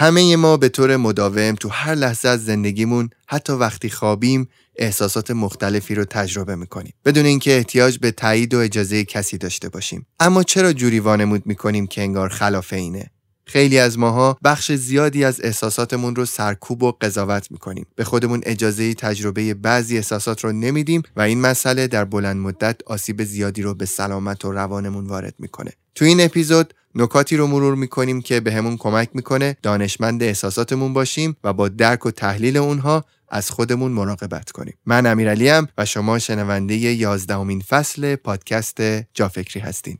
همه ما به طور مداوم تو هر لحظه از زندگیمون حتی وقتی خوابیم احساسات مختلفی رو تجربه می‌کنیم. بدون اینکه احتیاج به تایید و اجازه کسی داشته باشیم. اما چرا جوری وانمود می‌کنیم که انگار خلاف اینه؟ خیلی از ماها بخش زیادی از احساساتمون رو سرکوب و قضاوت می‌کنیم. به خودمون اجازه تجربه بعضی احساسات رو نمیدیم و این مسئله در بلند مدت آسیب زیادی رو به سلامت و روانمون وارد می‌کنه. تو این اپیزود نکاتی رو مرور می‌کنیم که به کمک می‌کنه دانشمند احساساتمون باشیم و با درک و تحلیل اونها از خودمون مراقبت کنیم. من امیرعلی و شما شنونده یازدهمین فصل پادکست جافکری هستین.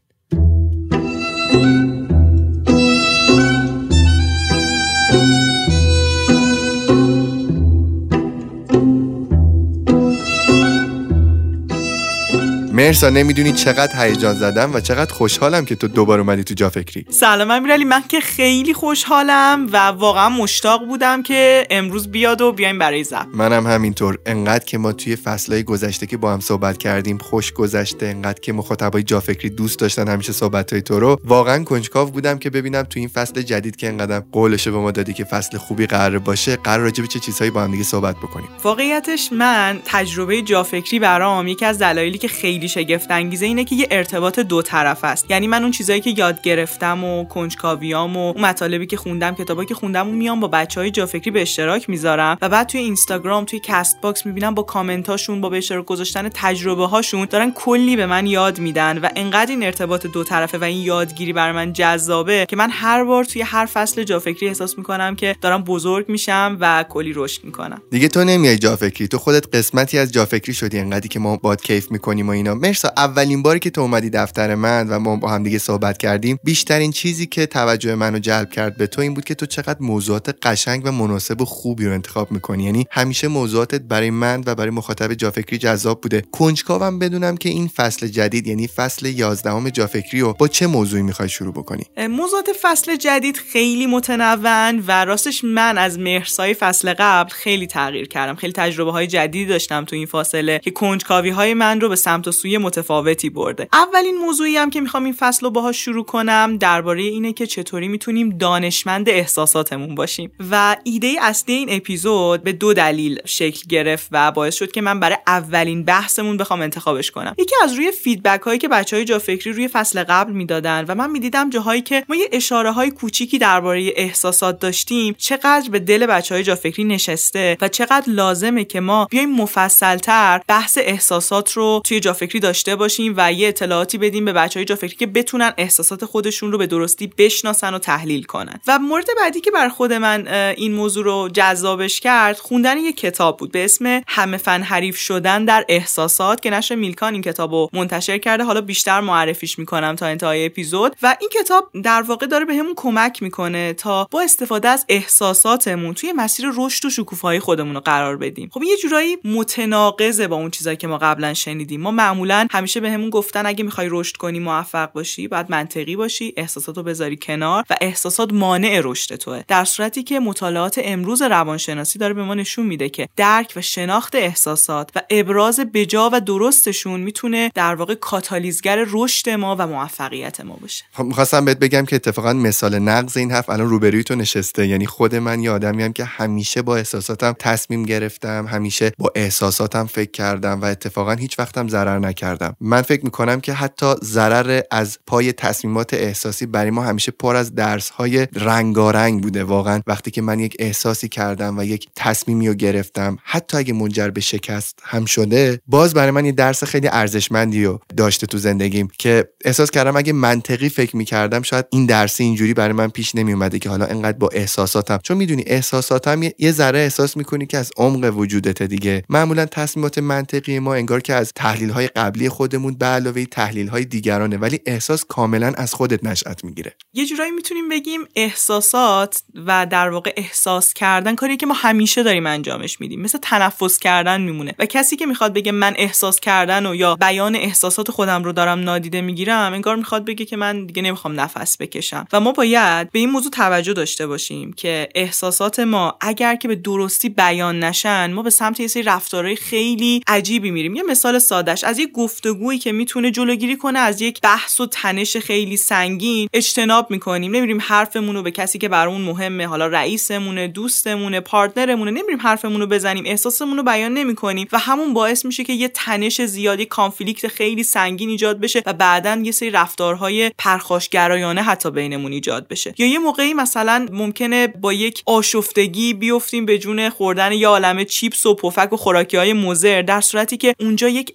مرسا نمی‌دونی چقدر هیجان زدم و چقدر خوشحالم که تو دوباره اومدی تو جا فکری. سلام امیرعلی من که خیلی خوشحالم و واقعا مشتاق بودم که امروز بیاد و بیایم برای زب. منم همینطور. انقدر که ما توی فصلهای گذشته که با هم صحبت کردیم خوش گذشته انقدر که مخاطبای جا فکری دوست داشتن همیشه صحبت های تو رو واقعا کنجکاو بودم که ببینم تو این فصل جدید که انقدر قولش به ما دادی که فصل خوبی قرار باشه قرار راجع به چه چیزهایی با هم دیگه صحبت بکنیم. واقعیتش من تجربه جا فکری برام یکی از دلایلی که خیلی شگفت انگیزه اینه که یه ارتباط دو طرف است. یعنی من اون چیزایی که یاد گرفتم و کنجکاویام و اون مطالبی که خوندم کتابایی که خوندم و میام با بچه های جافکری به اشتراک می‌ذارم و بعد توی اینستاگرام توی Castbox می‌بینم با کامنتاشون با به اشتراک گذاشتن تجربه هاشون دارن کلی به من یاد میدن و انقدر این ارتباط دو طرفه و این یادگیری برا من جذابه که من هر بار توی هر فصل جافکری احساس می‌کنم که دارم بزرگ میشم و کلی رشد می‌کنم. دیگه تو نمیای جافکری. تو خودت قسمتی از جافکری شدی انقدری که ما باد کیف می‌کنیم و اینا. مرسا اولین باری که تو اومدی دفتر من و ما با هم دیگه صحبت کردیم بیشترین چیزی که توجه منو جلب کرد به تو این بود که تو چقدر موضوعات قشنگ و مناسب و خوبی رو انتخاب می‌کنی. یعنی همیشه موضوعاتت برای من و برای مخاطب جافکری جذاب بوده. کنجکاوم بدونم که این فصل جدید یعنی فصل 11 جافکری رو با چه موضوعی می‌خوای شروع بکنی؟ موضوعات فصل جدید خیلی متنوع و راستش من از مهرسای فصل قبل خیلی تغییر کردم. خیلی تجربه های جدیدی داشتم تو این فاصله که کنجکاوی های من رو به سمت و متفاوتی برده. اولین موضوعی هم که می‌خوام این فصل رو باهاش شروع کنم درباره اینه که چطوری می‌تونیم دانشمند احساساتمون باشیم. و ایده اصلی این اپیزود به دو دلیل شکل گرفت و باعث شد که من برای اولین بحثمون بخوام انتخابش کنم. یکی از روی فیدبک هایی که بچه های جا فکری روی فصل قبل می‌دادن و من می‌دیدم جاهایی که ما یه اشاره های کوچیکی درباره احساسات داشتیم چقدر به دل بچه های جا فکری نشسته و چقدر لازمه که ما بیایم مفصلتر بحث احساسات رو توی جا داشته باشیم و یه اطلاعاتی بدیم به بچه های جا فکری که بتونن احساسات خودشون رو به درستی بشناسن و تحلیل کنن. و مورد بعدی که بر خود من این موضوع رو جذابش کرد خوندن یه کتاب بود به اسم همه فن حریف شدن در احساسات که نشر میلکان این کتاب رو منتشر کرده. حالا بیشتر معرفیش می‌کنم تا انتهای اپیزود. و این کتاب در واقع داره بهمون به کمک می‌کنه تا با استفاده از احساساتمون توی مسیر رشد و شکوفایی خودمون رو قرار بدیم. خب یه جورایی متناقضه با اون چیزایی که ما قبلا شنیدیم. ما معمولا همیشه بهمون گفتن اگه می‌خوای رشد کنی موفق باشی باید منطقی باشی احساساتو بذاری کنار و احساسات مانع رشد توه. در صورتی که مطالعات امروز روانشناسی داره به ما نشون میده که درک و شناخت احساسات و ابراز بجا و درستشون می‌تونه در واقع کاتالیزگر رشد ما و موفقیت ما باشه. خب می‌خواستم بهت بگم که اتفاقا مثال نقض این حرف الان روبروی تو نشسته. یعنی خود من یه هم که همیشه با احساساتم تصمیم گرفتم همیشه با احساساتم فکر کردم و اتفاقا هیچ وقتم ضرر نکردم. من فکر می‌کنم که حتی ضرر از پای تصمیمات احساسی برای ما همیشه پر از درس های رنگارنگ بوده. واقعا وقتی که من یک احساسی کردم و یک تصمیمی رو گرفتم حتی اگه منجر به شکست هم شده باز برای من یه درس خیلی ارزشمندی رو داشته تو زندگیم که احساس کردم اگه منطقی فکر می‌کردم شاید این درس اینجوری برای من پیش نمی اومده که حالا انقدر با احساساتم. چون می‌دونی احساساتم یه ذره احساس می‌کنی که از عمق وجودت دیگه. معمولا تصمیمات منطقی ما انگار که از تحلیل های قبلی خودمون به علاوه تحلیل های دیگرانه ولی احساس کاملا از خودت نشأت می‌گیره. یه جورایی می‌تونیم بگیم احساسات و در واقع احساس کردن کاری که ما همیشه داریم انجامش میدیم. مثل تنفس کردن میمونه. و کسی که می‌خواد بگه من احساس کردن و یا بیان احساسات خودم رو دارم نادیده می‌گیرم انگار می‌خواد بگه که من دیگه نمی‌خوام نفس بکشم. و ما باید به این موضوع توجه داشته باشیم که احساسات ما اگر که به درستی بیان نشن ما به سمت یه سری رفتارهای خیلی عجیبی میریم. یه مثال سادهش از یه گفتگویی که می‌تونه جلوگیری کنه از یک بحث و تنش خیلی سنگین اجتناب می‌کنیم. نمیریم حرفمون رو به کسی که برامون مهمه حالا رئیسمونه دوستمونه پارتنرمونه نمیریم حرفمون رو بزنیم. احساسمون رو بیان نمی‌کنیم و همون باعث میشه که یه تنش زیادی کانفلیکت خیلی سنگین ایجاد بشه و بعدا یه سری رفتارهای پرخاشگرایانه حتی بینمون ایجاد بشه. یا یه موقعی مثلا ممکنه با یک آشفتگی بیفتیم به جون خوردن یه عالمه چیپس و پفک و خوراکی های مزر در صورتی که اونجا یک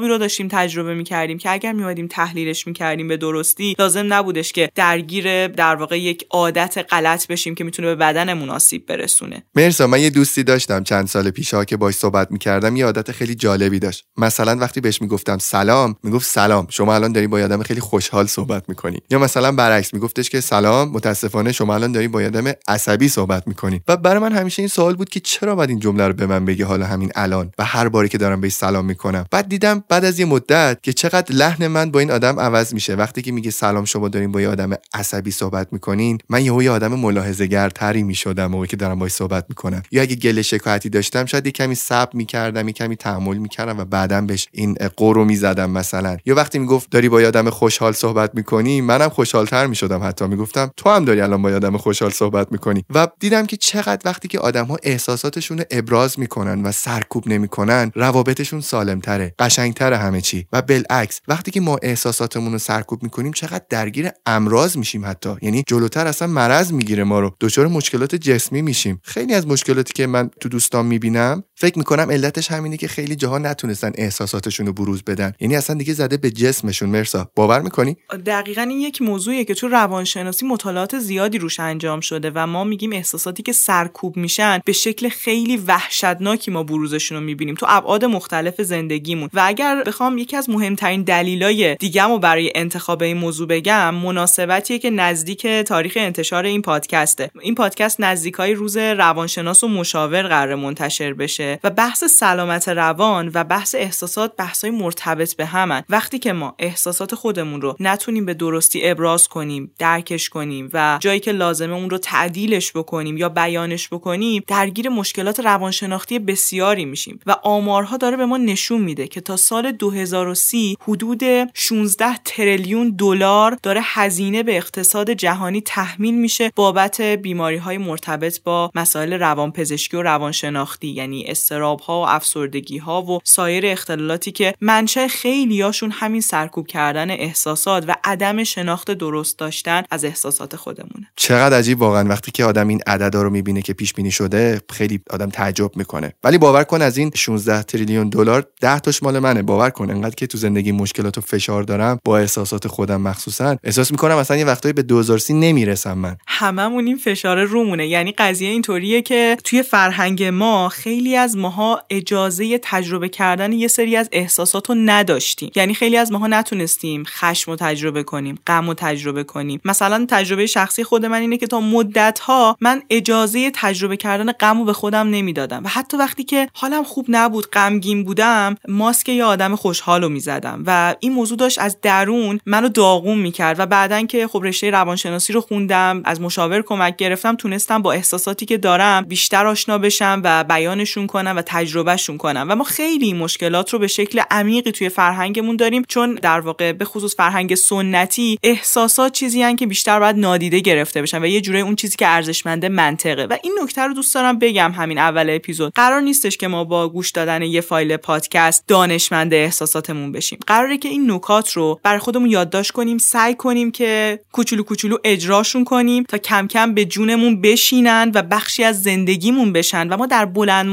استرابی رو داشتیم تجربه می‌کردیم که اگر میومدیم تحلیلش می‌کردیم به درستی لازم نبودش که درگیر در واقع یک عادت غلط بشیم که می‌تونه به بدن مناسب برسونه. مرسا من یه دوستی داشتم چند سال پیشا که باش صحبت می‌کردم یه عادت خیلی جالبی داشت. مثلا وقتی بهش می‌گفتم سلام می‌گفت سلام شما الان داری با آدم خیلی خوشحال صحبت می‌کنی. یا مثلا برعکس میگفتش که سلام متاسفانه شما الان داری با آدم عصبی صحبت می‌کنی. و برای من همیشه این سوال بود که چرا باید این جمله رو به من بگی حالا همین الان؟ و هر باری که دارم بهش سلام می‌کنم. بعد دیدم بعد از یه مدت که چقدر لحن من با این آدم عوض میشه. وقتی که میگه سلام شما دارین با یه آدم عصبی صحبت می‌کنین من یهو یه آدم ملاحظه‌گرتری می‌شدم موقعی که دارم باهاش صحبت می‌کنم. یا اگه گله شکایتی داشتم شاید یه کمی صبر می‌کردم یه کمی تحمل می‌کردم و بعدا بهش این قورو می‌زدم مثلا. یا وقتی می‌گفت داری با یه آدم خوشحال صحبت می‌کنی منم خوشحالتر می‌شدم حتی. می‌گفتم تو هم داری الان با یه آدم خوشحال صحبت می‌کنی. و دیدم که چقدر وقتی که آدم ها احساساتشون رو ابراز می‌کنن و سرکوب نمی‌کنن روابطشون سالمتره. قشنگتره همه چی. و بالعکس وقتی که ما احساساتمون رو سرکوب می‌کنیم چقدر درگیر امراض میشیم حتی. یعنی جلوتر اصلا مرض می‌گیره ما رو. دچار مشکلات جسمی میشیم. خیلی از مشکلاتی که من تو دوستان می‌بینم فکر می‌کنم علتش همینه که خیلی جاها نتونستن احساساتشون رو بروز بدن. یعنی اصلا دیگه زده به جسمشون. مرسا باور می‌کنی؟ دقیقا این یک موضوعیه که تو روانشناسی مطالعات زیادی روش انجام شده و ما میگیم احساساتی که سرکوب میشن به شکل خیلی وحشتناکی ما بروزشون رو می‌بینیم. تو ابعاد مختلف زندگیمون. و اگر بخوام یکی از مهمترین دلیلای دیگه‌مو برای انتخاب این موضوع بگم مناسبتیه که نزدیک تاریخ انتشار این پادکسته. این پادکست نزدیکای روز روانشناس و مشاور قرار منتشر بشه. و بحث سلامت روان و بحث احساسات بحثای مرتبط به همن. وقتی که ما احساسات خودمون رو نتونیم به درستی ابراز کنیم درکش کنیم و جایی که لازمه اون رو تعدیلش بکنیم یا بیانش بکنیم درگیر مشکلات روانشناختی بسیاری میشیم و آمارها داره به ما نشون میده که تا سال 2030 حدود 16 تریلیون دلار داره هزینه به اقتصاد جهانی تحمیل میشه بابت بیماری های مرتبط با مسائل روانپزشکی و روانشناختی یعنی استراب ها و افسردگی ها و سایر اختلالاتی که منشأ خیلیاشون همین سرکوب کردن احساسات و عدم شناخت درست داشتن از احساسات خودمونه. چقدر عجیب واقعا وقتی که آدم این عددا رو می‌بینه که پیش بینی شده خیلی آدم تعجب می‌کنه. ولی باور کن از این 16 تریلیون دلار 10 تاش مال منه. باور کن انقدر که تو زندگی مشکلات و فشار دارم با احساسات خودم مخصوصا. احساس می‌کنم مثلا یه وقتایی به 2030 نمی‌رسم من. هممون این فشار رومونه یعنی قضیه اینطوریه که توی فرهنگ ما خیلی از ماها اجازه تجربه کردن یه سری از احساسات رو نداشتیم. یعنی خیلی از ماها نتونستیم خشم رو تجربه کنیم غم رو تجربه کنیم. مثلا تجربه شخصی خود من اینه که تا مدت ها من اجازه تجربه کردن غم رو به خودم نمی‌دادم. و حتی وقتی که حالم خوب نبود غمگین بودم ماسک یه آدم خوشحال رو می‌زدم. و این موضوع داشت از درون منو داغون می‌کرد. و بعدا که خب رشته روانشناسی رو خوندم از مشاور کمک گرفتم تونستم با احساساتی که دارم بیشتر آشنا بشم و بیانشون کنم و تجربهشون کنم و ما خیلی مشکلات رو به شکل عمیقی توی فرهنگمون داریم چون در واقع به خصوص فرهنگ سنتی احساسات چیزی هن که بیشتر باید نادیده گرفته بشن و یه جوری اون چیزی که ارزشمنده منطقه. و این نکته رو دوست دارم بگم همین اول اپیزود. قرار نیستش که ما با گوش دادن یه فایل پادکست دانشمند احساساتمون بشیم. قراره که این نکات رو برای خودمون یادداشت کنیم سعی کنیم که کوچولو کوچولو اجراشون کنیم تا کم کم به جونمون بشینن و بخشی از زندگیمون بشن. و ما در بلند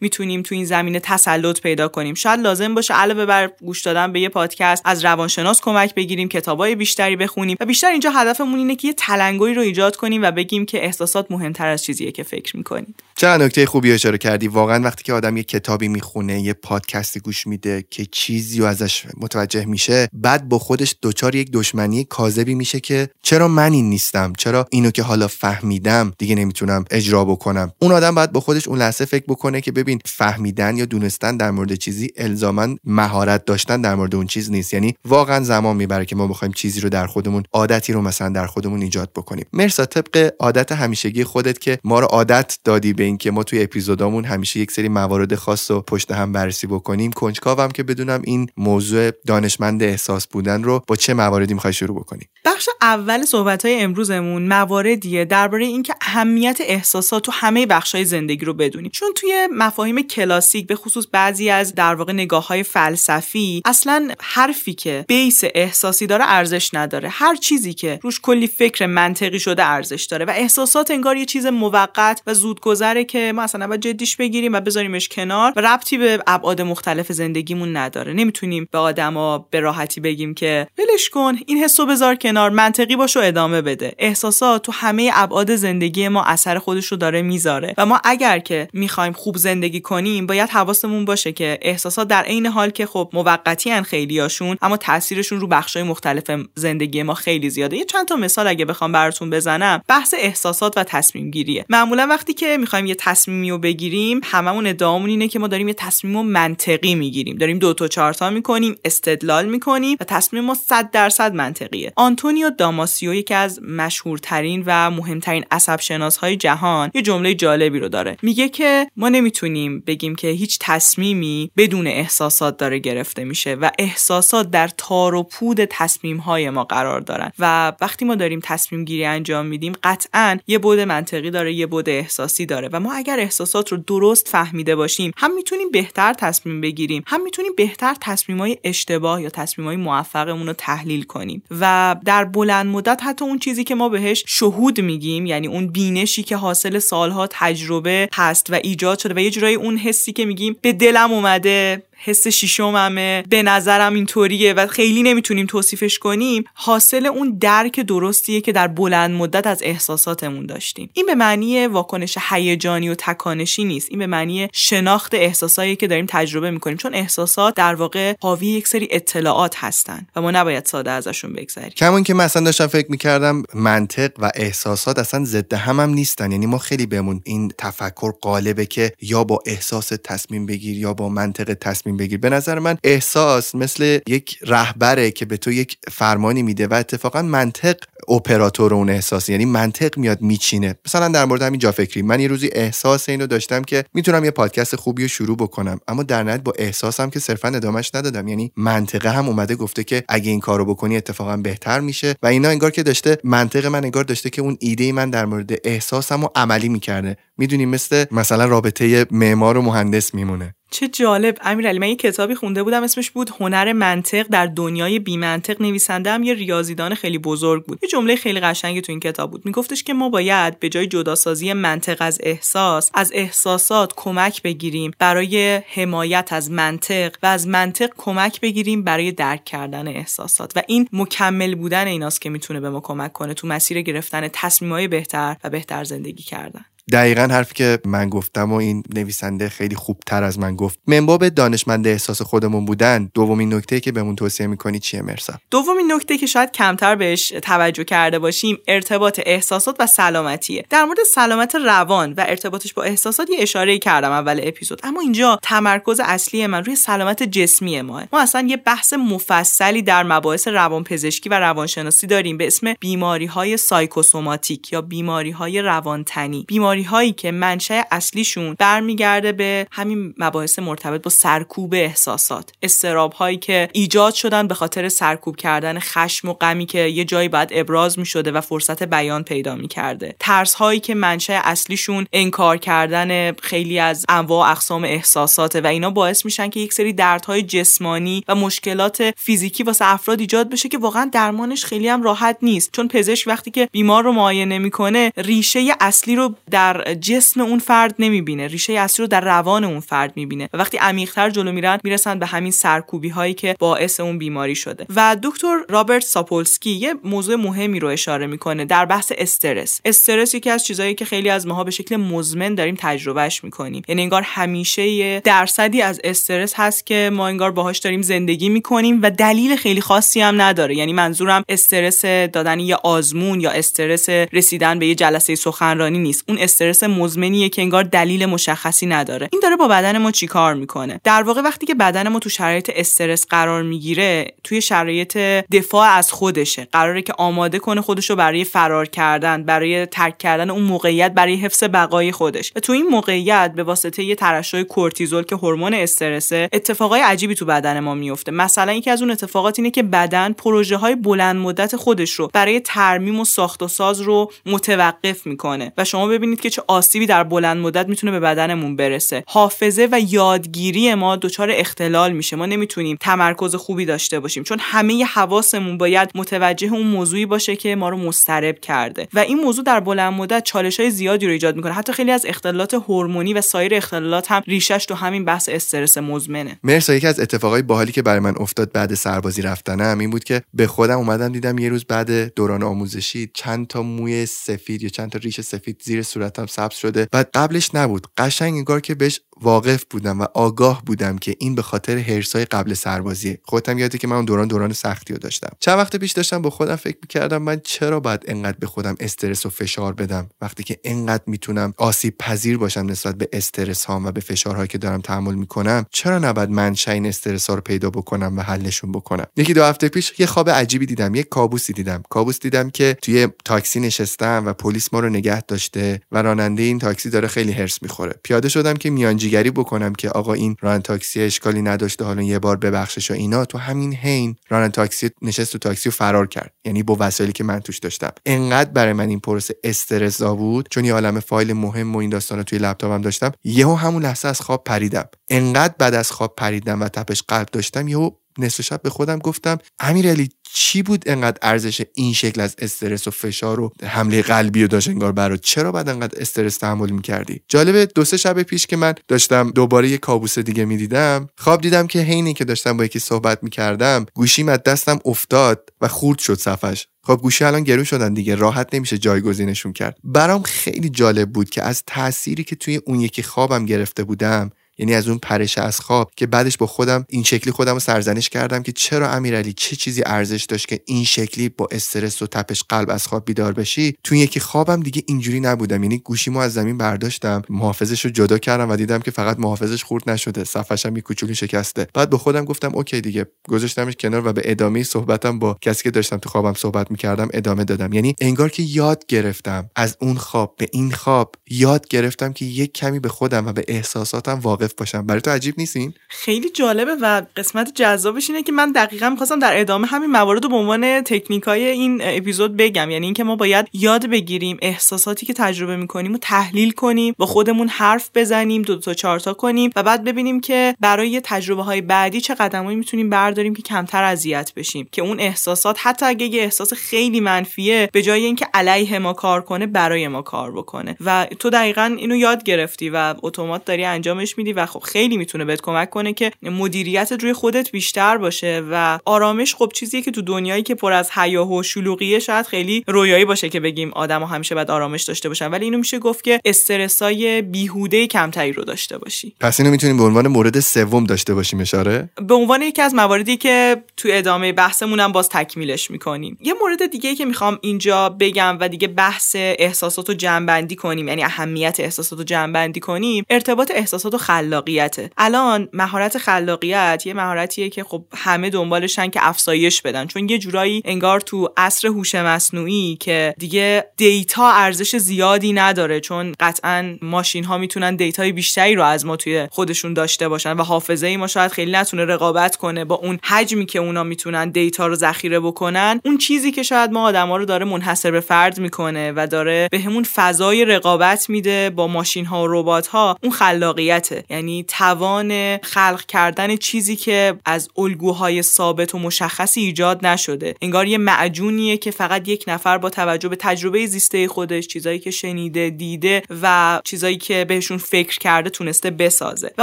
می‌تونیم تو این زمینه تسلط پیدا کنیم. شاید لازم باشه علاوه بر گوش دادن به یه پادکست از روانشناس کمک بگیریم کتابای بیشتری بخونیم و بیشتر اینجا هدفمون اینه که یه تلنگری رو ایجاد کنیم و بگیم که احساسات مهمتر از چیزیه که فکر می‌کنید. چند نکته خوبی اشاره کردی؟ واقعا وقتی که آدم یه کتابی می‌خونه یه پادکستی گوش میده که چیزی ازش متوجه میشه بعد با خودش دچار یک دشمنی کاذبی میشه که چرا من این نیستم؟ چرا اینو که حالا فهمیدم دیگه نمی‌تونم اجرا بکنم؟ اون آدم باید با خودش اون لحظه فکر بکنه که ببین فهمیدن یا دونستن در مورد چیزی الزاما مهارت داشتن در مورد اون چیز نیست. یعنی واقعا زمان می‌بره که ما بخوایم چیزی رو در خودمون عادتی رو مثلا در خودمون ایجاد بکنیم. مرسا طبق عادت همیشگی خودت که ما رو عادت دادی به اینکه ما توی اپیزودامون همیشه یک سری موارد خاص رو پشت هم بررسی بکنیم کنجکاوم که بدونم این موضوع دانشمند احساس بودن رو با چه مواردی می‌خوای شروع بکنی؟ بخش اول صحبت های امروزمون مواردیه درباره اینکه اهمیت احساسات تو همه بخش های زندگی رو بدونیم چون توی مفاهیم کلاسیک به خصوص بعضی از در واقع نگاه های فلسفی اصلا حرفی که بیس احساسی داره ارزش نداره. هر چیزی که روش کلی فکر منطقی شده ارزش داره و احساسات انگار یه چیز موقت و زودگذره که ما اصلا باید جدیش بگیریم و بذاریمش کنار و ربطی به ابعاد مختلف زندگیمون نداره. نمی‌تونیم به آدما به راحتی بگیم که ولش کن این حسو بذار کنار منطقی باش و ادامه بده. احساسات تو همه ابعاد زندگی ما اثر خودش رو داره می‌ذاره و ما اگر که می‌خوایم خوب زندگی کنیم باید حواسمون باشه که احساسات در عین حال که خب موقتی ان خیلیاشون اما تاثیرشون رو بخشای مختلف زندگی ما خیلی زیاده. یه چند تا مثال اگه بخوام براتون بزنم بحث احساسات و تصمیم گیریه معمولا وقتی که می‌خوایم یه تصمیمی رو بگیریم هممون ادعامون اینه که ما داریم یه تصمیم منطقی می‌گیریم. داریم دو تا چهار تا می‌کنیم استدلال می‌کنیم و تصمیم ما 100 درصد منطقیه. آنتونیو داماسیو یکی از مشهورترین و مهمترین عصب های جهان یه جمله جالبی رو داره. میگه که ما نمی‌تونیم بگیم که هیچ تصمیمی بدون احساسات داره گرفته میشه و احساسات در تار و پود تصمیم های ما قرار دارن. و وقتی ما داریم تصمیم گیری انجام میدیم قطعا یه بود منطقی داره یه بود احساسی داره. و ما اگر احساسات رو درست فهمیده باشیم هم می‌تونیم بهتر تصمیم بگیریم هم می‌تونیم بهتر تصمیم های اشتباه یا تصمیم های موفقمون رو تحلیل کنیم. و در بلند مدت حتی اون چیزی که ما بهش شهود میگیم یعنی اون بینشی که حاصل سالها تجربه هست و ایجاد شده و یه جورایی اون حسی که میگیم به دلم اومده. حس شیشممه. به نظرم اینطوریه و خیلی نمی‌تونیم توصیفش کنیم. حاصل اون درک درستیه که در بلند مدت از احساساتمون داشتیم. این به معنی واکنش هیجانی و تکانشی نیست. این به معنی شناخت احساسایی که داریم تجربه می‌کنیم. چون احساسات در واقع حاوی یک سری اطلاعات هستن و ما نباید ساده ازشون بگذریم. کمون که مثلا داشتم فکر می‌کردم منطق و احساسات اصلا ضد هم, هم نیستن. یعنی ما خیلی بهمون این تفکر قالبه که یا با احساس تصمیم بگیر یا با منطق تصمیم بگیر. به نظر من احساس مثل یک رهبره که به تو یک فرمانی میده و اتفاقا منطق اپراتور اون احساس یعنی منطق میاد میچینه. مثلا در مورد همین جا فکری من یه روزی احساس اینو داشتم که می‌تونم یه پادکست خوبی رو شروع بکنم. اما در نهایت با احساسم که صرفا ادامش ندادم. یعنی منطقه هم اومده گفته که اگه این کارو بکنی اتفاقا بهتر میشه. و اینا انگار که داشته منطق من انگار داشته که اون ایده من در مورد احساسم رو عملی می‌کرده. می‌دونی مثل مثلا رابطه معمار و مهندس میمونه. چه جالب. امیرعلی من یه کتابی خونده بودم اسمش بود هنر منطق. در دنیای بی منطق نویسنده هم یه ریاضیدان خیلی بزرگ بود. یه جمله خیلی قشنگی تو این کتاب بود. میگفتش که ما باید به جای جداسازی منطق از احساس از احساسات کمک بگیریم برای حمایت از منطق و از منطق کمک بگیریم برای درک کردن احساسات. و این مکمل بودن ایناست که می‌تونه به ما کمک کنه تو مسیر گرفتن تصمیمهای بهتر و بهتر زندگی کردن. دقیقا حرفی که من گفتم و این نویسنده خیلی خوبتر از من گفت. منباب دانشمند احساس خودمون بودن دومین نکته که بهمون توصیه می‌کنی چیه مرسا؟ دومین نکته که شاید کمتر بهش توجه کرده باشیم ارتباط احساسات و سلامتیه. در مورد سلامت روان و ارتباطش با احساسات یه اشاره کردم اول اپیزود. اما اینجا تمرکز اصلی من روی سلامت جسمی ماه ما اصلا یه بحث مفصلی در مباحث روانپزشکی و روانشناسی داریم به اسم بیماری های سایکوسوماتیک یا بیماری های روانتنی. بیماری هایی که منشأ اصلیشون برمیگرده به همین مباحث مرتبط با سرکوب احساسات. استراب هایی که ایجاد شدن به خاطر سرکوب کردن خشم و غمی که یه جایی بعد ابراز می شده و فرصت بیان پیدا می کرده ترس هایی که منشأ اصلیشون انکار کردن خیلی از انواع اقسام احساسات و اینا باعث میشن که یک سری دردهای جسمانی و مشکلات فیزیکی واسه افراد ایجاد بشه که واقعا درمانش خیلی هم راحت نیست. چون پزشک وقتی که بیمار رو معاینه می‌کنه ریشه اصلی رو در در جسم اون فرد نمی‌بینه. ریشه اصلی رو در روان اون فرد می‌بینه. و وقتی عمیقتر جلو میرن می‌رسن به همین سرکوبی هایی که باعث اون بیماری شده. و دکتر رابرت ساپولسکی یه موضوع مهمی رو اشاره می‌کنه در بحث استرس. استرس یکی از چیزهایی که خیلی از ماها به شکل مزمن داریم تجربهش می‌کنیم. یعنی انگار همیشه یه درصدی از استرس هست که ما انگار باهاش داریم زندگی می‌کنیم و دلیل خیلی خاصی هم نداره. یعنی منظورم استرس دادن یه آزمون یا استرس رسیدن به یه جلسه سخنرانی نیست. اون استرس مزمنیه که انگار دلیل مشخصی نداره. این داره با بدن ما چیکار می‌کنه؟ در واقع وقتی که بدن ما تو شرایط استرس قرار می‌گیره توی شرایط دفاع از خودشه. قراره که آماده کنه خودش رو برای فرار کردن برای ترک کردن اون موقعیت برای حفظ بقای خودش. و تو این موقعیت به واسطه یه ترشح کورتیزول که هورمون استرسه اتفاقای عجیبی تو بدن ما میفته مثلا یکی از اون اتفاقات اینه که بدن پروژه های بلند مدت خودش رو برای ترمیم و ساخت و ساز رو متوقف می‌کنه. و شما ببینید که چه آسیبی در بلند مدت می‌تونه به بدنمون برسه. حافظه و یادگیری ما دچار اختلال میشه. ما نمی‌تونیم تمرکز خوبی داشته باشیم چون همه حواسمون باید متوجه اون موضوعی باشه که ما رو مسترب کرده. و این موضوع در بلند مدت چالش های زیادی رو ایجاد می‌کنه. حتی خیلی از اختلالات هورمونی و سایر اختلالات هم ریشش تو همین بحث استرس مزمنه. مرسا یکی از اتفاقای باحالی که برای من افتاد بعد سربازی رفتنم این بود که به خودم اومدم دیدم یه روز بعد دوران آموزشی چند تا موی سفید یا چند تا ریش سفید زیر صورتم سبز شده. بعد قبلش نبود. قشنگ انگار که بهش واقف بودم و آگاه بودم که این به خاطر هرسای قبل سربازیه. خودم یادی که من اون دوران دوران سختی رو داشتم. چند وقت پیش داشتم با خودم فکر می‌کردم من چرا باید انقدر به خودم استرس و فشار بدم؟ وقتی که انقدر می‌تونم آسیب پذیر باشم نسبت به استرس هام و به فشارهایی که دارم تحمل می‌کنم چرا نباید منشأ این استرس ها رو پیدا بکنم و حلشون بکنم؟ یکی دو هفته پیش یه خواب عجیبی دیدم یک کابوسی دیدم. کابوس دیدم که توی تاکسی نشستم و پلیس ما رو نگه داشته و راننده این تاکسی داره خیلی هرس می‌خوره. پیاده شدم که میانجیگری بکنم که آقا این ران تاکسی اشکالی نداشته حالا یه بار ببخشش و اینا. تو همین حین ران تاکسی نشست تو تاکسی و فرار کرد. یعنی با وسایلی که من توش داشتم. انقدر برای من این پروسه استرس بود چون یه عالم فایل مهم و این داستان رو توی لپتاپم داشتم. یهو همون لحظه از خواب پریدم. انقدر بعد از خواب پریدم و تپش قلب داشتم یهو نصف شب به خودم گفتم امیرعلی چی بود انقدر ارزش این شکل از استرس و فشار و حمله قلبی رو داشت انگار برات؟ چرا بعد انقدر استرس تحمل می‌کردی؟ جالبه دو سه شب پیش که من داشتم دوباره یه کابوس دیگه می‌دیدم خواب دیدم که حینی که داشتم با یکی صحبت می‌کردم گوشیم از دستم افتاد و خورد شد صفش خب گوشی الان گرون شدن دیگه راحت نمیشه جایگزینشون کرد. برام خیلی جالب بود که از تأثیری که توی اون یکی خوابم گرفته بودم یعنی از اون پرش از خواب که بعدش با خودم این شکلی خودم رو سرزنش کردم که چرا امیرعلی چه چیزی ارزش داشت که این شکلی با استرس و تپش قلب از خواب بیدار بشی؟ تو یکی خوابم دیگه اینجوری نبودم. یعنی گوشیمو از زمین برداشتم محافظش رو جدا کردم و دیدم که فقط محافظش خورد نشده صفحش هم کوچولو شکسته. بعد به خودم گفتم اوکی دیگه گذاشتمش کنار و به ادامه صحبتم با کسی که داشتم تو خوابم صحبت می‌کردم ادامه دادم. یعنی انگار که یاد گرفتم از اون خواب به این خواب یاد گرفتم که یک کمی به خودم و به احساساتم واقع باشم. برای تو عجیب نیستین؟ خیلی جالبه و قسمت جذابش اینه که من دقیقا می‌خواستم در ادامه همین موارد رو به عنوان تکنیکای این اپیزود بگم. یعنی اینکه ما باید یاد بگیریم احساساتی که تجربه می‌کنیم و تحلیل کنیم با خودمون حرف بزنیم دو, تا چهار تا کنیم و بعد ببینیم که برای تجربه های بعدی چه قدمایی می‌تونیم برداریم که کمتر اذیت بشیم. که اون احساسات حتی اگه یه احساس خیلی منفیه به جای اینکه علیه ما کار کنه برای ما کار بکنه. و تو دقیقا اینو یاد گرفتی و اتومات داری انجامش میدی و خب خیلی می‌تونه بهت کمک کنه که مدیریت روی خودت بیشتر باشه و آرامش خب چیزیه که تو دنیایی که پر از حیاه و شلوغیه شاید خیلی رویایی باشه که بگیم آدم همیشه باید آرامش داشته باشن. ولی اینو میشه گفت که استرسای بیهوده کمتری رو داشته باشی. پس اینو می‌تونیم به عنوان مورد سوم داشته باشیم اشاره؟ به عنوان یکی از مواردی که تو ادامه بحثمونم باز تکمیلش می‌کنیم. یه مورد دیگه که می‌خوام اینجا بگم و دیگه بحث احساسات رو جمع کنیم یعنی اهمیت احساسات رو جمع کنیم ارتباط احساسات و خلاقیته. الان مهارت خلاقیت یه مهارتیه که خب همه دنبالشن که افزایش بدن. چون یه جورایی انگار تو عصر هوش مصنوعی که دیگه data ارزش زیادی نداره چون قطعا ماشین ها می‌تونن data ی بیشتری رو از ما توی خودشون داشته باشن و حافظه ای ما شاید خیلی نتونه رقابت کنه با اون حجمی که اونا می‌تونن data رو ذخیره بکنن. اون چیزی که شاید ما آدما رو داره منحصر به فرد می‌کنه و داره بهمون همون فضای رقابت میده با ماشین ها و ربات ها اون خلاقیته. یعنی توان خلق کردن چیزی که از الگوهای ثابت و مشخصی ایجاد نشده. انگار یه معجونیه که فقط یک نفر با توجه به تجربه زیسته خودش چیزایی که شنیده دیده و چیزایی که بهشون فکر کرده تونسته بسازه. و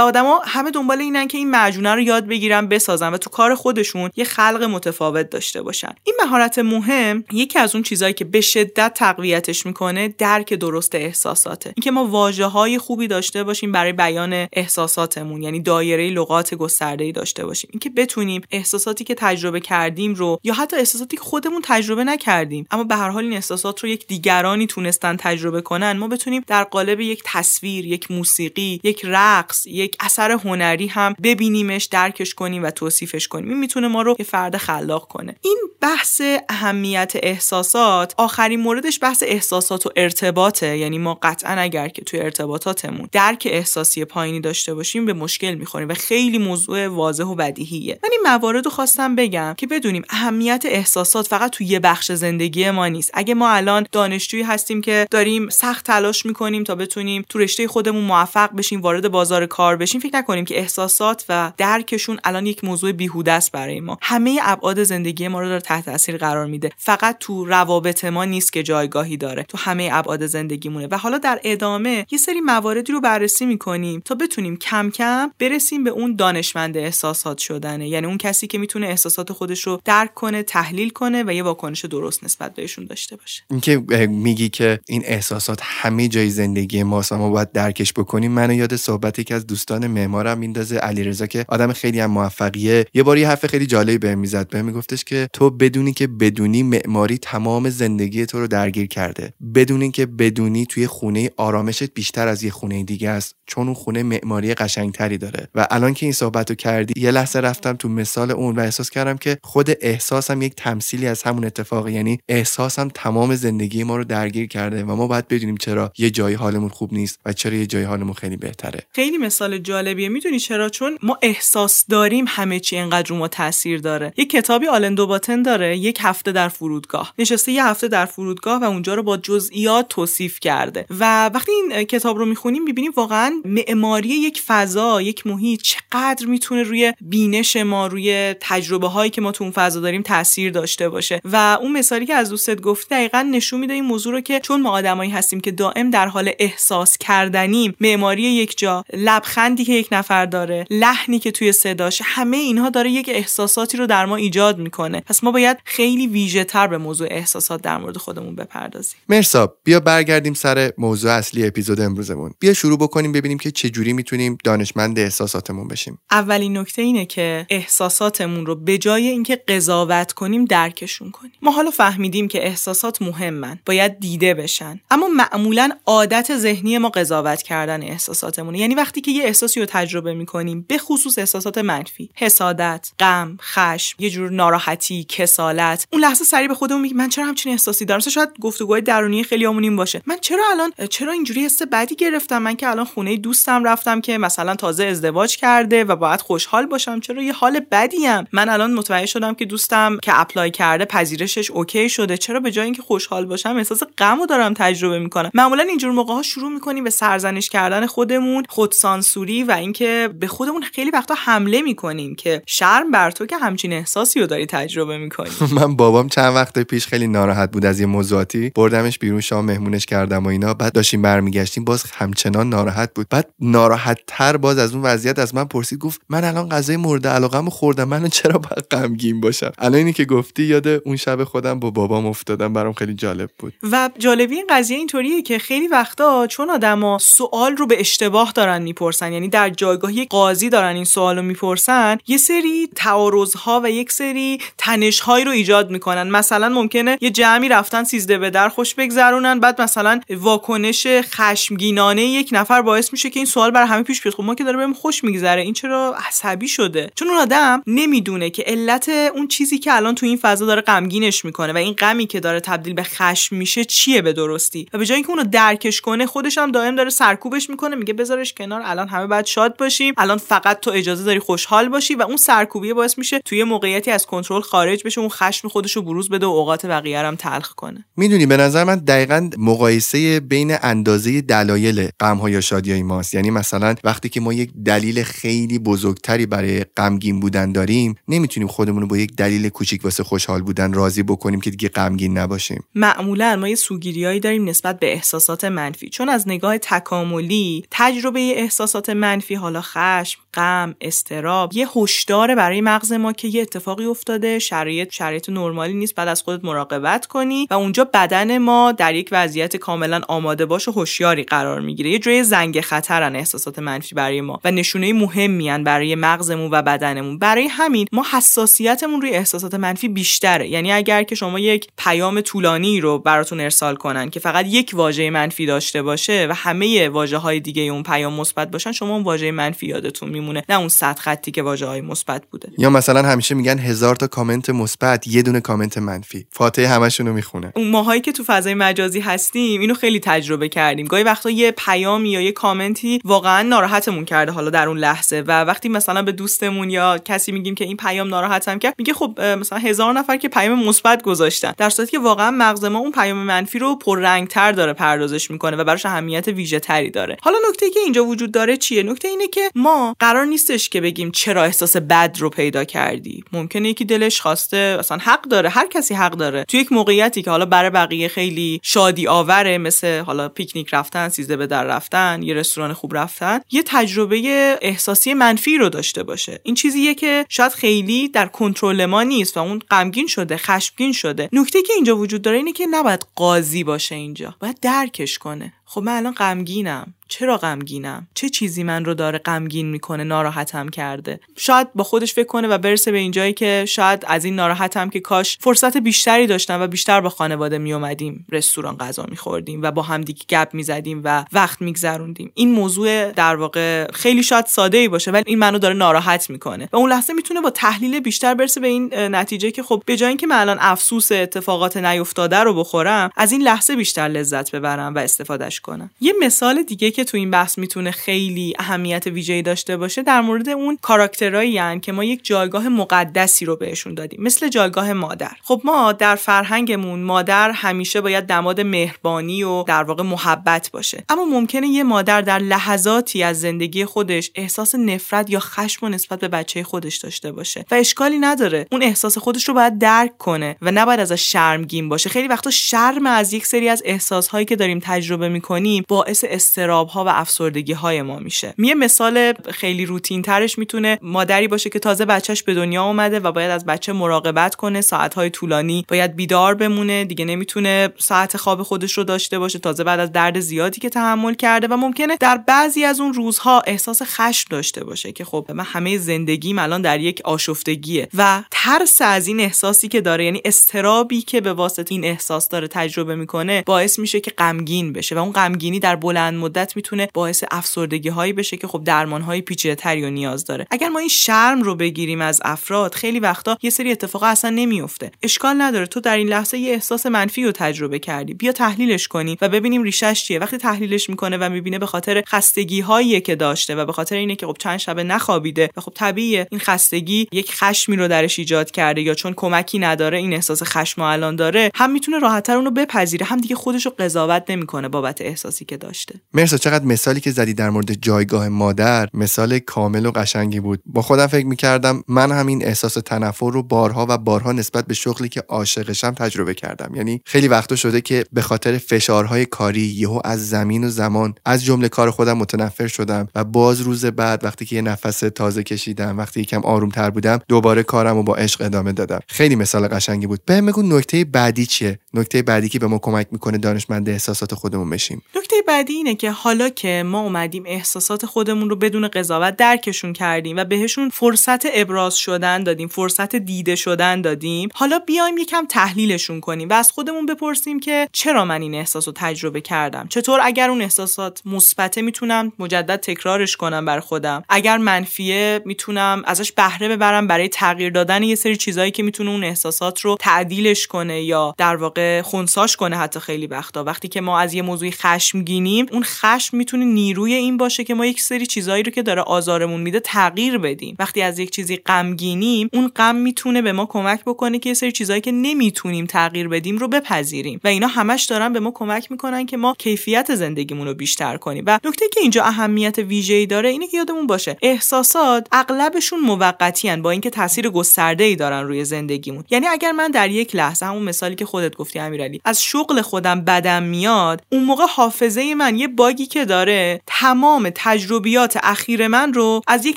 آدما همه دنبال اینن که این معجونه رو یاد بگیرن بسازن و تو کار خودشون یه خلق متفاوت داشته باشن. این مهارت مهم یکی از اون چیزایی که به شدت تقویتش می‌کنه درک درست احساساته. اینکه ما واژه های خوبی داشته باشیم برای بیان احساساتمون یعنی دایره لغات گسترده ای داشته باشیم. اینکه بتونیم احساساتی که تجربه کردیم رو یا حتی احساساتی که خودمون تجربه نکردیم اما به هر حال این احساسات رو یک دیگرانی تونستن تجربه کنن ما بتونیم در قالب یک تصویر یک موسیقی یک رقص یک اثر هنری هم ببینیمش درکش کنیم و توصیفش کنیم. این می‌تونه ما رو یه فرد خلاق کنه. این بحث اهمیت احساسات آخرین موردش بحث احساسات و ارتباطه. یعنی ما قطعا اگر که توی ارتباطاتمون درک احساسی پایینی داشته باشیم به مشکل می‌خوریم و خیلی موضوع واضح و بدیهیه. من این موارد رو خواستم بگم که بدونیم اهمیت احساسات فقط توی یه بخش زندگی ما نیست. اگه ما الان دانشجویی هستیم که داریم سخت تلاش می‌کنیم تا بتونیم تو رشته خودمون موفق بشیم وارد بازار کار بشیم فکر نکنیم که احساسات و درکشون الان یک موضوع بیهوده است برای ما. همه ابعاد زندگی ما رو داره تحت تاثیر قرار میده. فقط تو روابط ما نیست که جایگاهی داره. تو همه ابعاد زندگیمونه. و حالا در ادامه یه سری مواردی رو بررسی می‌کنیم تا بتونیم کم کم برسیم به اون دانشمند احساسات شدنه. یعنی اون کسی که می‌تونه احساسات خودش رو درک کنه تحلیل کنه و یه واکنش درست نسبت بهشون داشته باشه. اینکه میگی که این احساسات همه جای زندگی ماست ما باید درکش بکنیم. منو یاد صحبتی که از دوستان معمارم میندازه علیرضا که آدم خیلی هم موفقیه. یه بار یه حرف خیلی جالبی بهم می‌زد. بهم میگفتش که تو بدونی که بدونی معماری تمام زندگی تو رو درگیر کرده. بدونی که بدونی توی خونه آرامشت بیشتر از یه خونه دیگه است. چون اون خونه معماری قشنگتری داره. و الان که این صحبت رو کردی یه لحظه رفتم تو مثال اون و احساس کردم که خود احساسم یک تمثیلی از همون اتفاقه. یعنی احساسم تمام زندگی ما رو درگیر کرده و ما باید بدونیم چرا یه جایی حالمون خوب نیست و چرا یه جایی حالمون خیلی بهتره. خیلی مثال جالبیه. می‌دونی چرا؟ چون ما احساس داریم همه چی انقدر رو ما تاثیر داره. یه کتابی آلندو باتن داره یک هفته در فرودگاه. نشسته یه هفته در فرودگاه و اونجا رو با جزئیات توصیف کرده. و وقتی این کتاب رو می‌خونیم می‌بینیم واقعا معماری یک فضا یک محیط چقدر می‌تونه روی بینش ما روی تجربه هایی که ما تو اون فضا داریم تاثیر داشته باشه. و اون مثالی که از دوستت گفتی دقیقا نشون میده این موضوع رو که چون ما آدمایی هستیم که دائم در حال احساس کردنیم معماری یک جا لبخندی که یک نفر داره لحنی که توی صداش همه اینها داره یک احساساتی رو در ما ایجاد می‌کنه. پس ما باید خیلی ویژه تر به موضوع احساسات در مورد خودمون بپردازیم. مرسا بیا برگردیم سر موضوع اصلی اپیزود امروزمون. بیا شروع بکنیم ببینیم که چجوری می‌تونیم دانشمند احساساتمون بشیم. اولین نکته اینه که احساساتمون رو به جای اینکه قضاوت کنیم درکشون کنیم. ما حالا فهمیدیم که احساسات مهمن باید دیده بشن. اما معمولا عادت ذهنی ما قضاوت کردن احساساتمون یعنی وقتی که یه احساسی رو تجربه می‌کنیم به خصوص احساسات منفی. حسادت غم خشم یه جور ناراحتی کسالت. اون لحظه سری به خودمون میگیم من چرا همچین احساسی دارم؟ شاید گفتگوهای درونی خیلی همون باشه. من چرا الان چرا اینجوری حس بدی گرفتم؟ من که الان خونه دوستم رفتم که مثلا تازه ازدواج کرده و باید خوشحال باشم. چرا یه حال بدی ام من الان متوجه شدم که دوستم که apply کرده پذیرشش OK شده. چرا به جای اینکه خوشحال باشم احساس غم دارم تجربه می‌کنم؟ معمولا اینجور موقع ها شروع می‌کنیم به سرزنش کردن خودمون خودسانسوری و اینکه به خودمون خیلی وقتا حمله می‌کنیم که شرم بر تو که همچین احساسی رو داری تجربه می‌کنی. من بابام چند وقت پیش خیلی ناراحت بود از یه موضوعاتی. بردمش بیرون شام مهمونش کردم و اینا. بعد داشتیم برمیگشتیم باز همچنان ناراحت بود. بعد ناراحت تر باز از اون وضعیت از من پرسید گفت من الان غذای مورد علاقه‌مو خوردم من چرا باید غمگین باشم؟ الان اینی که گفتی یاد اون شب خودم با بابام افتادم برام خیلی جالب بود. و جالبی این قضیه اینطوریه که خیلی وقتا چون آدما سوال رو به اشتباه دارن می‌پرسن یعنی در جایگاه یک قاضی دارن این سوال رو می‌پرسن یه سری تعارضها و یک سری تنشهایی رو ایجاد می‌کنن. مثلا ممکنه یه جمعی رفتن سیزده به در خوش بگذرونن بعد مثلا واکنش خشمگینانه یک نفر باعث میشه که این سوال برای همه پیش بیاد. خب ما که داره بهم خوش میگذره. این چرا عصبی شده؟ چون اون آدم نمی‌دونه که علت اون چیزی که الان تو این فضا داره غمگینش می‌کنه و این غمی که داره تبدیل به خشم میشه چیه به درستی؟ و به جای اینکه اونو درکش کنه خودش هم دائم داره سرکوبش می‌کنه میگه بذارش کنار الان همه باید شاد باشیم الان فقط تو اجازه داری خوشحال باشی و اون سرکوبیه باعث میشه توی موقعیتی از کنترل خارج بشه اون خشم خودش رو بروز بده و اوقات بقیه هم تلخ کنه. می‌دونی به نظر من دقیقا مقایسه بین اندازه دلایل غم یا شادی های ماست. یعنی مثلا وقتی که ما یک دلیل خیلی بزرگتری برای غمگین بودن داریم نمی‌تونیم خودمون رو با یک دلیل کوچیک واسه خوشحال بودن راضی بکنیم که دیگه غمگین نباشیم. معمولا ما یه سوگیریایی داریم نسبت به احساسات منفی. چون از نگاه تکاملی تجربه احساسات منفی حالا خشم غم استراب یه هشدار برای مغز ما که یه اتفاقی افتاده شرایط شرایط نرمالی نیست بعد از خودت مراقبت کنی و اونجا بدن ما در یک وضعیت کاملا آماده باش و هوشیاری قرار می‌گیره. یه جوی زنگ خطرن احساسات احساسات منفی برای ما و نشونه مهمی برای مغزمون و بدنمون. برای همین ما حساسیتمون روی احساسات منفی بیشتره. یعنی اگر که شما یک پیام طولانی رو براتون ارسال کنن که فقط یک واژه منفی داشته باشه و همه واژه های دیگه اون پیام مثبت باشن شما اون واژه منفی یادتون میمونه نه اون صد خطی که واژه های مثبت بوده. یا مثلا همیشه میگن هزار تا کامنت مثبت یه دونه کامنت منفی. فاتحه همشون رو می‌خونه. اون ماهایی که تو فضای مجازی هستیم اینو خیلی تجربه کردیم. گاهی وقتا یه پیامی یا یه کامنتی واقعا ناراحتمون کرده حالا در اون لحظه و وقتی مثلا به دوستمون یا کسی میگیم که این پیام ناراحتم کرد میگه خب مثلا هزار نفر که پیام مثبت گذاشتن در صورتی که واقعا مغز ما اون پیام منفی رو پررنگتر داره پردازش می‌کنه و براش اهمیت ویژه تری داره. حالا نکته که اینجا وجود داره چیه؟ نکته اینه که ما قرار نیستش که بگیم چرا احساس بد رو پیدا کردی. ممکنه یکی دلش خواسته مثلا حق داره هر کسی حق داره. تو یک موقعیتی که حالا برای بقیه خیلی شادی آوره مثل حالا پیکنیک رفتن سیزده به در رفتن یه رستوران خوب رفتن یه تجربه احساسی منفی رو داشته باشه. این چیزیه که شاید خیلی در کنترل ما نیست و اون غمگین شده خشمگین شده. نکته که اینجا وجود داره اینه که نباید قاضی باشه اینجا باید درکش کنه. خب من الان غمگینم. چرا غمگینم؟ چه چیزی من رو داره غمگین می‌کنه ناراحتم کرده؟ شاید با خودش فکر کنه و برسه به اینجایی که شاید از این ناراحتم که کاش فرصت بیشتری داشتم و بیشتر با خانواده میومدیم رستوران غذا میخوردیم و با همدیگه گپ می‌زدیم و وقت میگذروندیم. این موضوع در واقع خیلی شاید ساده ای باشه ولی این منو داره ناراحت می‌کنه. و اون لحظه می‌تونه با تحلیل بیشتر برسه به این نتیجه که خب به جای اینکه من الان افسوس اتفاقات نیفتاده رو بخورم از این لحظه بیشتر لذت ببرم و استفادهش کنم. یه مثال دیگه که تو این بحث می‌تونه خیلی اهمیت ویژه‌ای داشته باشه در مورد اون کاراکترایی که ما یک جایگاه مقدسی رو بهشون دادیم مثل جایگاه مادر. خب ما در فرهنگمون مادر همیشه باید دماد مهربانی و در واقع محبت باشه. اما ممکنه یه مادر در لحظاتی از زندگی خودش احساس نفرت یا خشم و نسبت به بچه خودش داشته باشه و اشکالی نداره. اون احساس خودش رو باید درک کنه و نباید ازش شرمگین باشه. خیلی وقتا شرم از یک سری از احساسهایی که داریم تجربه می‌کنیم باعث استراب ها و افسردگی های ما میشه. یه مثال خیلی روتین ترش می‌تونه مادری باشه که تازه بچهش به دنیا اومده و باید از بچه مراقبت کنه ساعت های طولانی باید بیدار بمونه دیگه نمی‌تونه ساعت خواب خودش رو داشته باشه تازه بعد از درد زیادی که تحمل کرده و ممکنه در بعضی از اون روزها احساس خشم داشته باشه که خب من همه زندگیم الان در یک آشفتگیه و ترس از این احساسی که داره یعنی استرابی که به واسطه این احساس داره تجربه می‌کنه باعث میشه که غمگین بشه و اون غمگینی در بلند مدت می‌تونه باعث افسردگی هایی بشه که خب درمان های پیچیده تری و نیاز داره. اگر ما این شرم رو بگیریم از افراد خیلی وقتا یه سری اتفاقا اصلا نمیفته اشکال نداره. تو در این لحظه یه احساس منفی رو تجربه کردی. بیا تحلیلش کنی و ببینیم ریشش چیه. وقتی تحلیلش می‌کنه و می‌بینه به خاطر خستگی هایی که داشته و به خاطر اینه که خب چند شبه نخوابیده و خب طبیعیه این خستگی یک خشمی رو درش ایجاد کرده یا چون کمکی نداره این احساس خشم الان داره هم می‌تونه راحتتر اونو بپذیره. هم دیگه خودش رو قضاوت نمی‌کنه بابت احساسی که داشته. مرسا چقدر مثالی که زدی در مورد جایگاه مادر مثال کامل و قشنگی بود. با خودم فکر می‌کردم من همین احساس تنفر رو بارها و بارها نسبت به شغلی که عاشقشم تجربه کردم. یعنی خیلی وقتا شده که به خاطر فشارهای کاری یهو از زمین و زمان از جمله کار خودم متنفر شدم و باز روز بعد وقتی که یه نفس تازه کشیدم وقتی یکم آرومتر بودم دوباره کارم رو با عشق ادامه دادم. خیلی مثال قشنگی بود. بهم بگو نکته بعدی چیه؟ نکته بعدی که به ما کمک می‌کنه دانشمند احساسات خودمون بشیم. نکته بعدی اینه که حالا که ما اومدیم احساسات خودمون رو بدون قضاوت درکشون کردیم و بهشون فرصت ابراز شدن دادیم فرصت دیده شدن دادیم حالا بیایم یکم تحلیلشون کنیم و از خودمون بپرسیم که چرا من این احساس رو تجربه کردم؟ چطور اگر اون احساسات مثبته می‌تونم مجدد تکرارش کنم بر خودم؟ اگر منفیه می‌تونم ازش بهره ببرم برای تغییر دادن یه سری چیزایی که می‌تونه اون احساسات رو تعدیلش کنه یا در واقع خونساش کنه حتی خیلی وقتا. وقتی که ما از یه موضوعی خشمگینیم اون خشم می‌تونه نیروی این باشه که ما یک سری چیزایی رو که داره آزارمون میده تغییر بدیم. وقتی از یک چیزی غمگینیم اون غم می‌تونه به ما کمک بکنه که یه سری چیزایی که نمی‌تونیم تغییر بدیم رو بپذیریم. و اینا همش دارن به ما کمک می‌کنن که ما کیفیت زندگیمون رو بیشتر کنیم. و نکته که اینجا اهمیت ویژه‌ای داره اینه که یادمون باشه احساسات اغلبشون موقتی با اینکه تاثیر گسترده ای دارن روی زندگیمون. یعنی اگر من در یک لحظه همون مثالی که خودت گفتی گفتی امیرعلی. از شغل خودم بدم میاد اون موقع حافظه من یه باگی که داره تمام تجربیات اخیر من رو از یک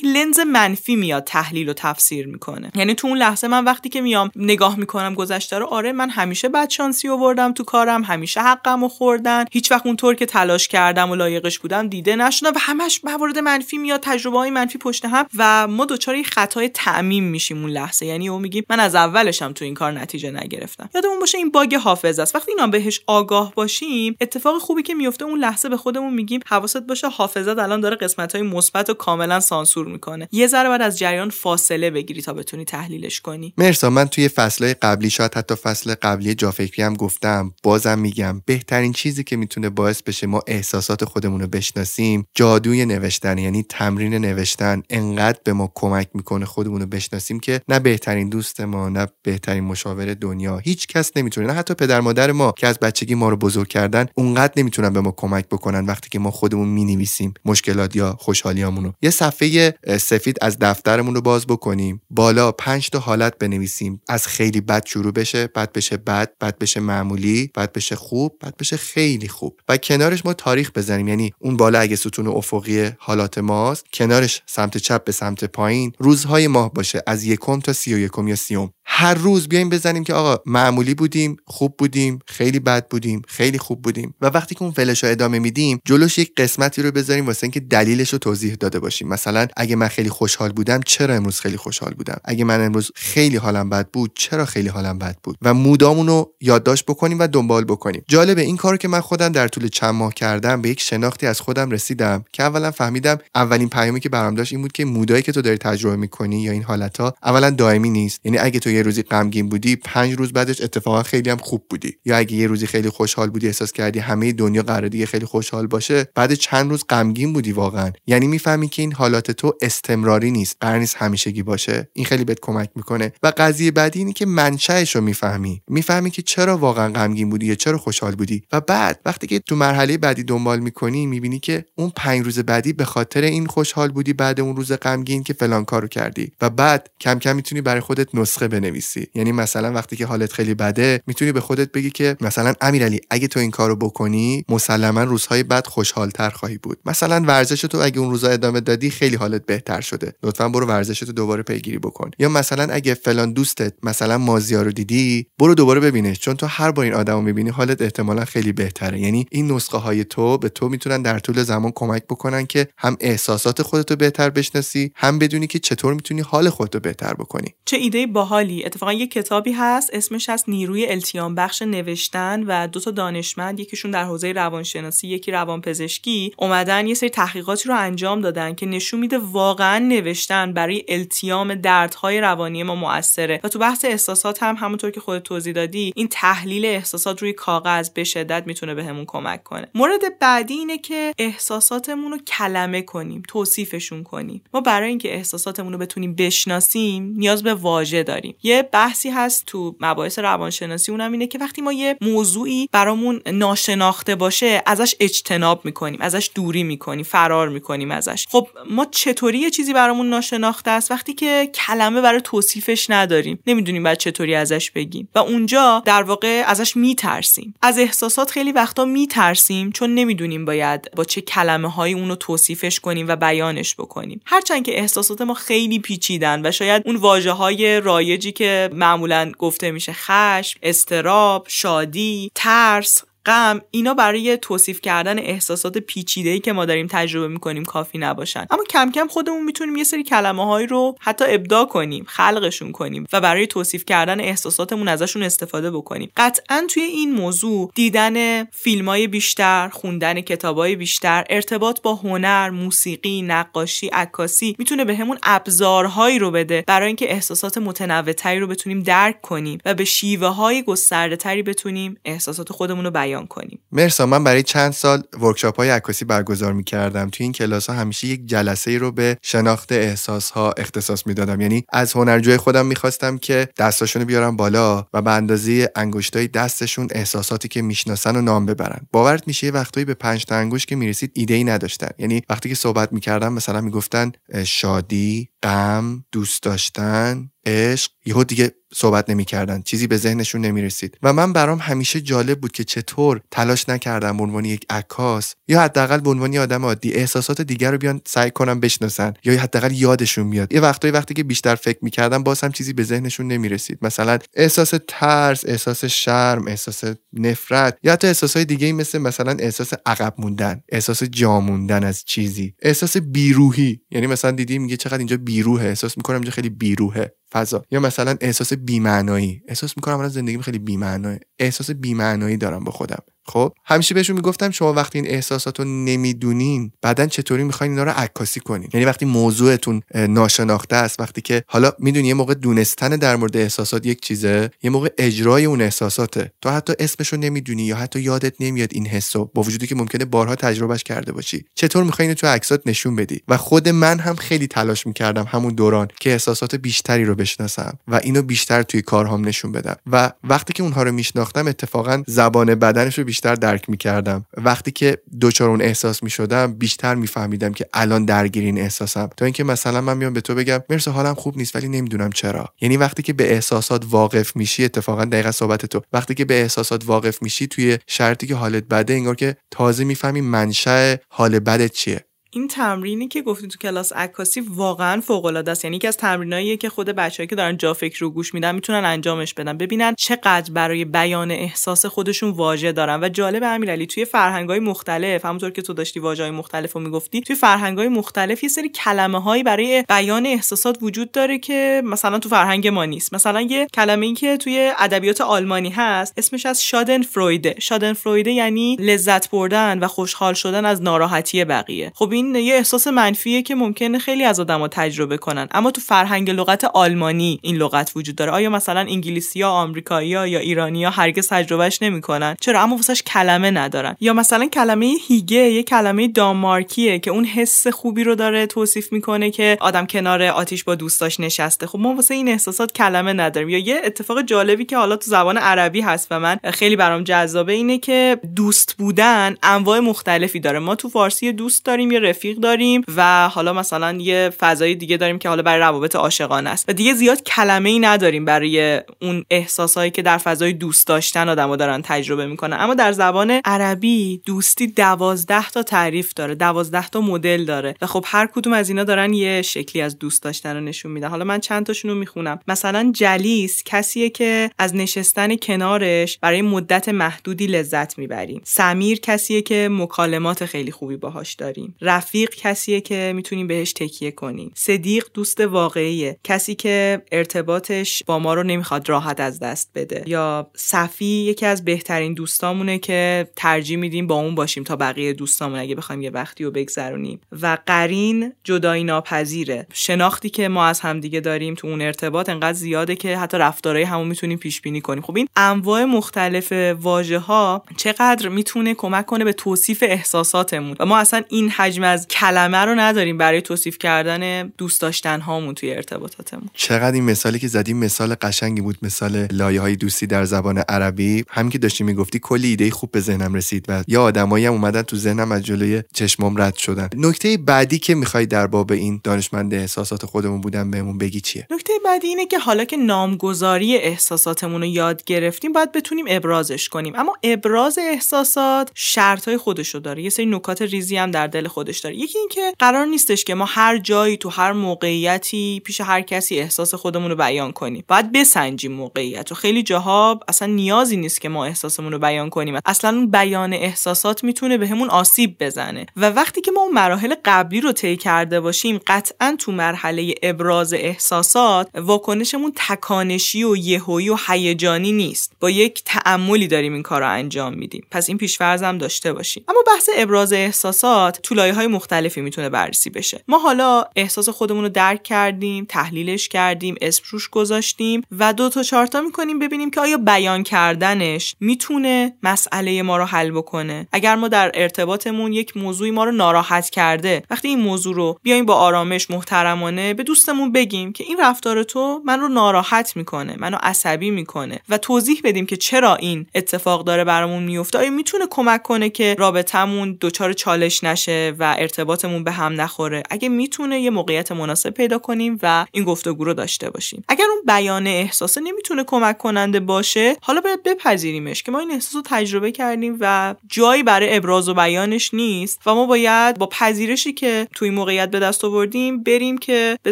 لنز منفی میاد تحلیل و تفسیر می‌کنه. یعنی تو اون لحظه من وقتی که میام نگاه می‌کنم گذشته رو آره من همیشه بد شانسی آوردم تو کارم همیشه حقم و خوردن. هیچ وقت اونطور که تلاش کردم و لایقش بودم دیده نشدم و همش موارد منفی میاد تجربه های منفی پشت هم و ما دچار خطای تعمیم میشیم اون لحظه. یعنی او میگیم من از اولشم تو این کار نتیجه نگرفتم. یادمون باشه این باگ حافظه است. وقتی اینا بهش آگاه باشیم اتفاق خوبی که میفته اون لحظه به خودمون میگیم حواست باشه حافظت الان داره قسمت های مثبت و کاملا سانسور می‌کنه. یه ذره بعد از جریان فاصله بگیری تا بتونی تحلیلش کنی. مرسا من توی فصلهای قبلی شاید حتی فصل قبلی جافکری هم گفتم بازم میگم بهترین چیزی که می‌تونه باعث بشه ما احساسات خودمون رو بشناسیم جادوی نوشتن یعنی تمرین نوشتن انقدر به ما کمک می‌کنه خودمون رو بشناسیم که نه بهترین دوست ما نه بهترین مشاور دنیا. هیچ کس نمی‌تونه نه حتی پدر مادر ما که از بچگی ما رو بزرگ کردن اونقدر نمی‌تونن به ما کمک بکنن وقتی که ما خودمون می‌نویسیم مشکلات یا خوشحالیامون رو. یه صفحه سفید از دفترمون رو باز بکنیم. بالا پنج تا حالت بنویسیم. از خیلی بد شروع بشه بعد بشه بد بعد بشه معمولی بعد بشه خوب بعد بشه خیلی خوب. و کنارش ما تاریخ بزنیم. یعنی اون بالا اگه ستون افقی حالات ماست کنارش سمت چپ به سمت پایین روزهای ماه باشه. از یکم تا سی و یکم یا سیوم. هر روز بیایم بزنیم که آقا معمولی بودیم خوب بودیم خیلی بد بودیم خیلی خوب بودیم. و وقتی که اون فلش رو ادامه میدیم جلوش یک قسمتی رو بذاریم واسه اینکه دلیلش رو توضیح داده باشیم. مثلا اگه من خیلی خوشحال بودم چرا امروز خیلی خوشحال بودم؟ اگه من امروز خیلی حالم بد بود چرا خیلی حالم بد بود؟ و مودامون رو یادداشت بکنیم و دنبال بکنیم. جالبه این کارو که من خودم در طول چند ماه کردم به یک شناختی از خودم رسیدم که اولا فهمیدم اولین پیامی که برام داشت این بود که مودایی که تو داری تجربه می‌کنی یا این حالت ها اولا دائمی نیست. یعنی اگه تو یه روزی غمگین بودی پنج روز بعدش اتفاقا خیلی هم خوب بودی. یا اگه یه روزی خیلی خوشحال بودی احساس کردی همه دنیا قراره دیگه خیلی خوشحال باشه بعد چند روز غمگین بودی واقعا. یعنی می‌فهمی که این حالات تو استمراری نیست قرار نیست همیشگی باشه. این خیلی بهت کمک می‌کنه. و قضیه بعدی اینه که منشأش رو می‌فهمی. می‌فهمی که چرا واقعا غمگین بودی یا چرا خوشحال بودی. و بعد وقتی که تو مرحله بعدی دنبال می‌کنی می‌بینی که اون پنج روز بعدی به خاطر این خوشحال بودی بعد اون روز غمگین که فلان کارو کردی. و بعد کم کم می‌تونی برای خودت نسخه بنویسی. یعنی مثلا وقتی که حالت خیلی بده می‌تونی به خودت بگی که مثلا امیرعلی اگه تو این کارو بکنی مسلما روزهای بعد خوشحالتر خواهی بود. مثلا ورزش تو اگه اون روزا ادامه دادی خیلی حالت بهتر شده. لطفا برو ورزش تو دوباره پیگیری بکن. یا مثلا اگه فلان دوستت مثلا مازیار رو دیدی برو دوباره ببینش. چون تو هر بار این آدمو می‌بینی حالت احتمالا خیلی بهتره. یعنی این نسخه های تو به تو می‌تونن در طول زمان کمک بکنن که هم احساسات خودتو بهتر بشناسی هم بدونی که چطور می‌تونی حال خودتو بهتر بکنی. چه ایده باحالی. اتفاقا یه کتابی هست اسمش هست نیروی التیام. بخش نوشتن و دو تا دانشمند یکیشون در حوزه روانشناسی یکی روانپزشکی اومدن یه سری تحقیقاتی رو انجام دادن که نشون میده واقعا نوشتن برای التیام دردهای روانی ما موثره. و تو بحث احساسات هم همونطور که خودت توضیح دادی این تحلیل احساسات روی کاغذ به شدت می‌تونه بهمون کمک کنه. مورد بعدی اینه که احساساتمون رو کلمه کنیم توصیفشون کنیم. ما برای اینکه احساساتمون رو بتونیم بشناسیم نیاز به واژه داریم. یه بحثی هست تو مباحث روانشناسی اونم اینه که وقتی ما یه موضوعی برامون ناشناخته باشه ازش اجتناب می‌کنیم ازش دوری می‌کنیم فرار می‌کنیم ازش. خب ما چطوری یه چیزی برامون ناشناخته است وقتی که کلمه برای توصیفش نداریم؟ نمی‌دونیم بعد چطوری ازش بگیم. و اونجا در واقع ازش میترسیم. از احساسات خیلی وقتا میترسیم چون نمی‌دونیم باید با چه کلمه هایی اونو توصیفش کنیم و بیانش بکنیم. هرچند که احساسات ما خیلی پیچیدن و شاید اون واژه های رایجی که معمولا گفته میشه خشم استراب شادی ترس غم اینا برای توصیف کردن احساسات پیچیده ای که ما داریم تجربه می‌کنیم کافی نباشن. اما کم کم خودمون می‌تونیم یه سری کلمه هایی رو حتی ابداع کنیم خلقشون کنیم و برای توصیف کردن احساساتمون ازشون استفاده بکنیم. قطعا توی این موضوع دیدن فیلم های بیشتر خوندن کتاب های بیشتر ارتباط با هنر موسیقی نقاشی عکاسی می‌تونه بهمون به ابزارهایی رو بده برای اینکه احساسات متنوعتری رو بتونیم درک کنیم و به شیوه های گسترده تری بتونیم احساسات خودمون رو بیان کنیم. مرسا من برای چند سال ورکشاپ های عکاسی برگزار می‌کردم. توی این کلاس ها همیشه یک جلسه ای رو به شناخت احساس ها اختصاص می‌دادم. یعنی از هنرجوی خودم می‌خواستم که دستاشون بیارم بالا و به اندازه انگشتای دستشون احساساتی که می‌شناسن و نام ببرن. باورت میشه یه وقتایی به پنج تا انگشت که می‌رسید ایده ای نداشتن. یعنی وقتی که صحبت می‌کردم مثلا می‌گفتن شادی غم دوست داشتن عشق یهو دیگه صحبت نمی‌کردن چیزی به ذهنشون نمی‌رسید. و من برام همیشه جالب بود که چطور تلاش نکردم به عنوان یک عکاس یا حداقل به عنوان آدم عادی احساسات دیگر رو بیان سعی کنم بشناسن یا حداقل یادشون میاد یه وقتایی وقتی که بیشتر فکر می‌کردم باز هم چیزی به ذهنشون نمی‌رسید. مثلا احساس ترس احساس شرم احساس نفرت یا حتی احساسهای دیگه مثل مثلا احساس عقب موندن احساس جا موندن از چیزی احساس بیروهی یعنی مثلا دیدی میگه چقدر اینجا بیروهه احساس می‌کنم اینجا خیلی بیروهه فضا یا مثلا احساس بیمعنایی. احساس می‌کنم الان زندگیم خیلی بیمعنایی. احساس بیمعنایی دارم با خودم. خب؟ همیشه بهشون می‌گفتم شما وقتی این احساسات رو نمی‌دونین بعدا چطوری می‌خواین اینا رو عکاسی کنین؟ یعنی وقتی موضوعتون ناشناخته است وقتی که حالا می‌دونی یه موقع دونستن در مورد احساسات یک چیزه یه موقع اجرای اون احساساته. تو حتی اسمش رو نمی‌دونی یا حتی یادت نمیاد این حسو با وجودی که ممکنه بارها تجربهش کرده باشی. چطور می‌خواین تو عکسات نشون بدی؟ و خود من هم خیلی تلاش می‌کردم همون دوران که احساسات بیشتری رو بشناسم و اینو بیشتر توی کارهام نشون بدم. و وقتی که اونها رو میشناختم اتفاقا زبان بدنش بیشتر درک می‌کردم. وقتی که دوچار اون احساس می‌شدم بیشتر میفهمیدم که الان درگیر این احساسم. تا اینکه مثلا من میام به تو بگم مرسا حالم خوب نیست ولی نمی‌دونم چرا. یعنی وقتی که به احساسات واقف میشی اتفاقا دقیقا صحبت تو. وقتی که به احساسات واقف میشی توی شرطی که حالت بده انگار که تازه می‌فهمی منشأ حال بدت چیه. این تمرینی که گفتی تو کلاس عکاسی واقعا فوق العاده است. یعنی یکی از تمریناییه که خود بچه‌ای که دارن جا فکر رو گوش میدن می‌تونن انجامش بدن. ببینن چقدر برای بیان احساس خودشون واژه دارن. و جالب امیرعلی توی فرهنگ‌های مختلف همونطور که تو داشتی واژه‌های مختلف می‌گفتی توی فرهنگ‌های مختلف یه سری کلمه برای بیان احساسات وجود داره که مثلا تو فرهنگ ما نیست. مثلا یه کلمه ای که توی ادبیات آلمانی هست اسمش از شادن فرویده شادن فرویده یعنی لذت بردن و خوشحال شدن از ناراحتی بقیه. خب این یه احساس منفیه که ممکنه خیلی از آدما تجربه کنن. اما تو فرهنگ لغت آلمانی این لغت وجود داره. آیا مثلا انگلیسی یا آمریکایی یا ایرانیا هرگز تجربهش نمی‌کنن؟ چرا؟ اما واسش کلمه ندارن. یا مثلا کلمه هیگه یه کلمه دانمارکیه که اون حس خوبی رو داره توصیف می‌کنه که آدم کنار آتیش با دوستاش نشسته. خب ما واسه این احساسات کلمه نداریم. یا یه اتفاق جالبی که حالا تو زبان عربی هست و من خیلی برام جذابه اینه که دوست بودن انواع مختلفی داره. ما تو فارسی دوست داریم یا رفیق داریم و حالا مثلا یه فضای دیگه داریم که حالا برای روابط عاشقانه است. و دیگه زیاد کلمه ای نداریم برای اون احساسایی که در فضای دوست داشتن آدمو دارن تجربه می‌کنن. اما در زبان عربی دوستی دوازده تا تعریف داره دوازده تا مدل داره و خب هر کدوم از اینا دارن یه شکلی از دوست داشتن رو نشون میدن. حالا من چند تاشون رو می‌خونم. مثلا جلیس کسیه که از نشستن کنارش برای مدت محدودی لذت می‌بریم. سمیر کسیه که مکالمات خیلی خوبی باهاش داریم. رفیق کسیه که می‌تونیم بهش تکیه کنیم. صدیق دوست واقعیه. کسی که ارتباطش با ما رو نمی‌خواد راحت از دست بده. یا صفی یکی از بهترین دوستامونه که ترجیح میدیم با اون باشیم تا بقیه دوستامون اگه بخوایم یه وقتی رو بگذرونیم. و قرین جدایی ناپذیره. شناختی که ما از همدیگه داریم تو اون ارتباط انقدر زیاده که حتی رفتارهای همون می‌تونیم پیش بینی کنیم. خب این انواع مختلف واژه ها چقدر می‌تونه کمک کنه به توصیف احساساتمون؟ و ما اصلا این حجم از کلمه رو نداریم برای توصیف کردن دوست داشتن هامون توی ارتباطاتمون. چقدر این مثالی که زدیم مثال قشنگی بود مثال لایه های دوستی در زبان عربی. همین که داشتی می‌گفتی کلی ایده خوب به ذهنم رسید و یا آدمایی هم اومدن تو ذهنم از جلوی چشمم رد شدن. نکته بعدی که می‌خوای در باب این دانشمند احساسات خودمون بودن بهمون بگی چیه؟ نکته بعدی اینه که حالا که نامگذاری احساساتمون رو یاد گرفتیم باید بتونیم ابرازش کنیم. اما ابراز احساسات شرطهای خودشو داره. یه سری نکات ریزی هم در دل خودش داره. یکی اینکه قرار نیستش که ما هر جایی تو هر موقعیتی پیش هر کسی احساس خودمون رو بیان کنیم. باید بسنجیم موقعیت و خیلی جاها اصلا نیازی نیست که ما احساسمون رو بیان کنیم. اصلا اون بیان احساسات می‌تونه بهمون به آسیب بزنه. و وقتی که ما اون مراحل قبلی رو طی کرده باشیم قطعا تو مرحله ابراز احساسات واکنشمون تکانشی و یهویی و هیجانی نیست. با یک تعملی داریم این کار رو انجام میدیم. پس این پیشفرزم داشته باشیم. اما بحث ابراز احساسات تو مختلفی می‌تونه بررسی بشه. ما حالا احساس خودمون رو درک کردیم تحلیلش کردیم اسم روش گذاشتیم و دو تا چارتا می‌کنیم ببینیم که آیا بیان کردنش می‌تونه مسئله ما رو حل بکنه. اگر ما در ارتباطمون یک موضوعی ما رو ناراحت کرده وقتی این موضوع رو بیایم با آرامش محترمانه به دوستمون بگیم که این رفتار تو من رو ناراحت می‌کنه منو عصبی می‌کنه و توضیح بدیم که چرا این اتفاق داره برامون میفته آیا می‌تونه کمک کنه که رابطمون دچار چالش نشه و ارتباطمون به هم نخوره. اگه می‌تونه یه موقعیت مناسب پیدا کنیم و این گفتگو رو داشته باشیم. اگر اون بیان احساسه نمی‌تونه کمک کننده باشه حالا باید بپذیریمش که ما این احساس رو تجربه کردیم و جایی برای ابراز و بیانش نیست و ما باید با پذیرشی که توی موقعیت به دست آوردیم بریم که به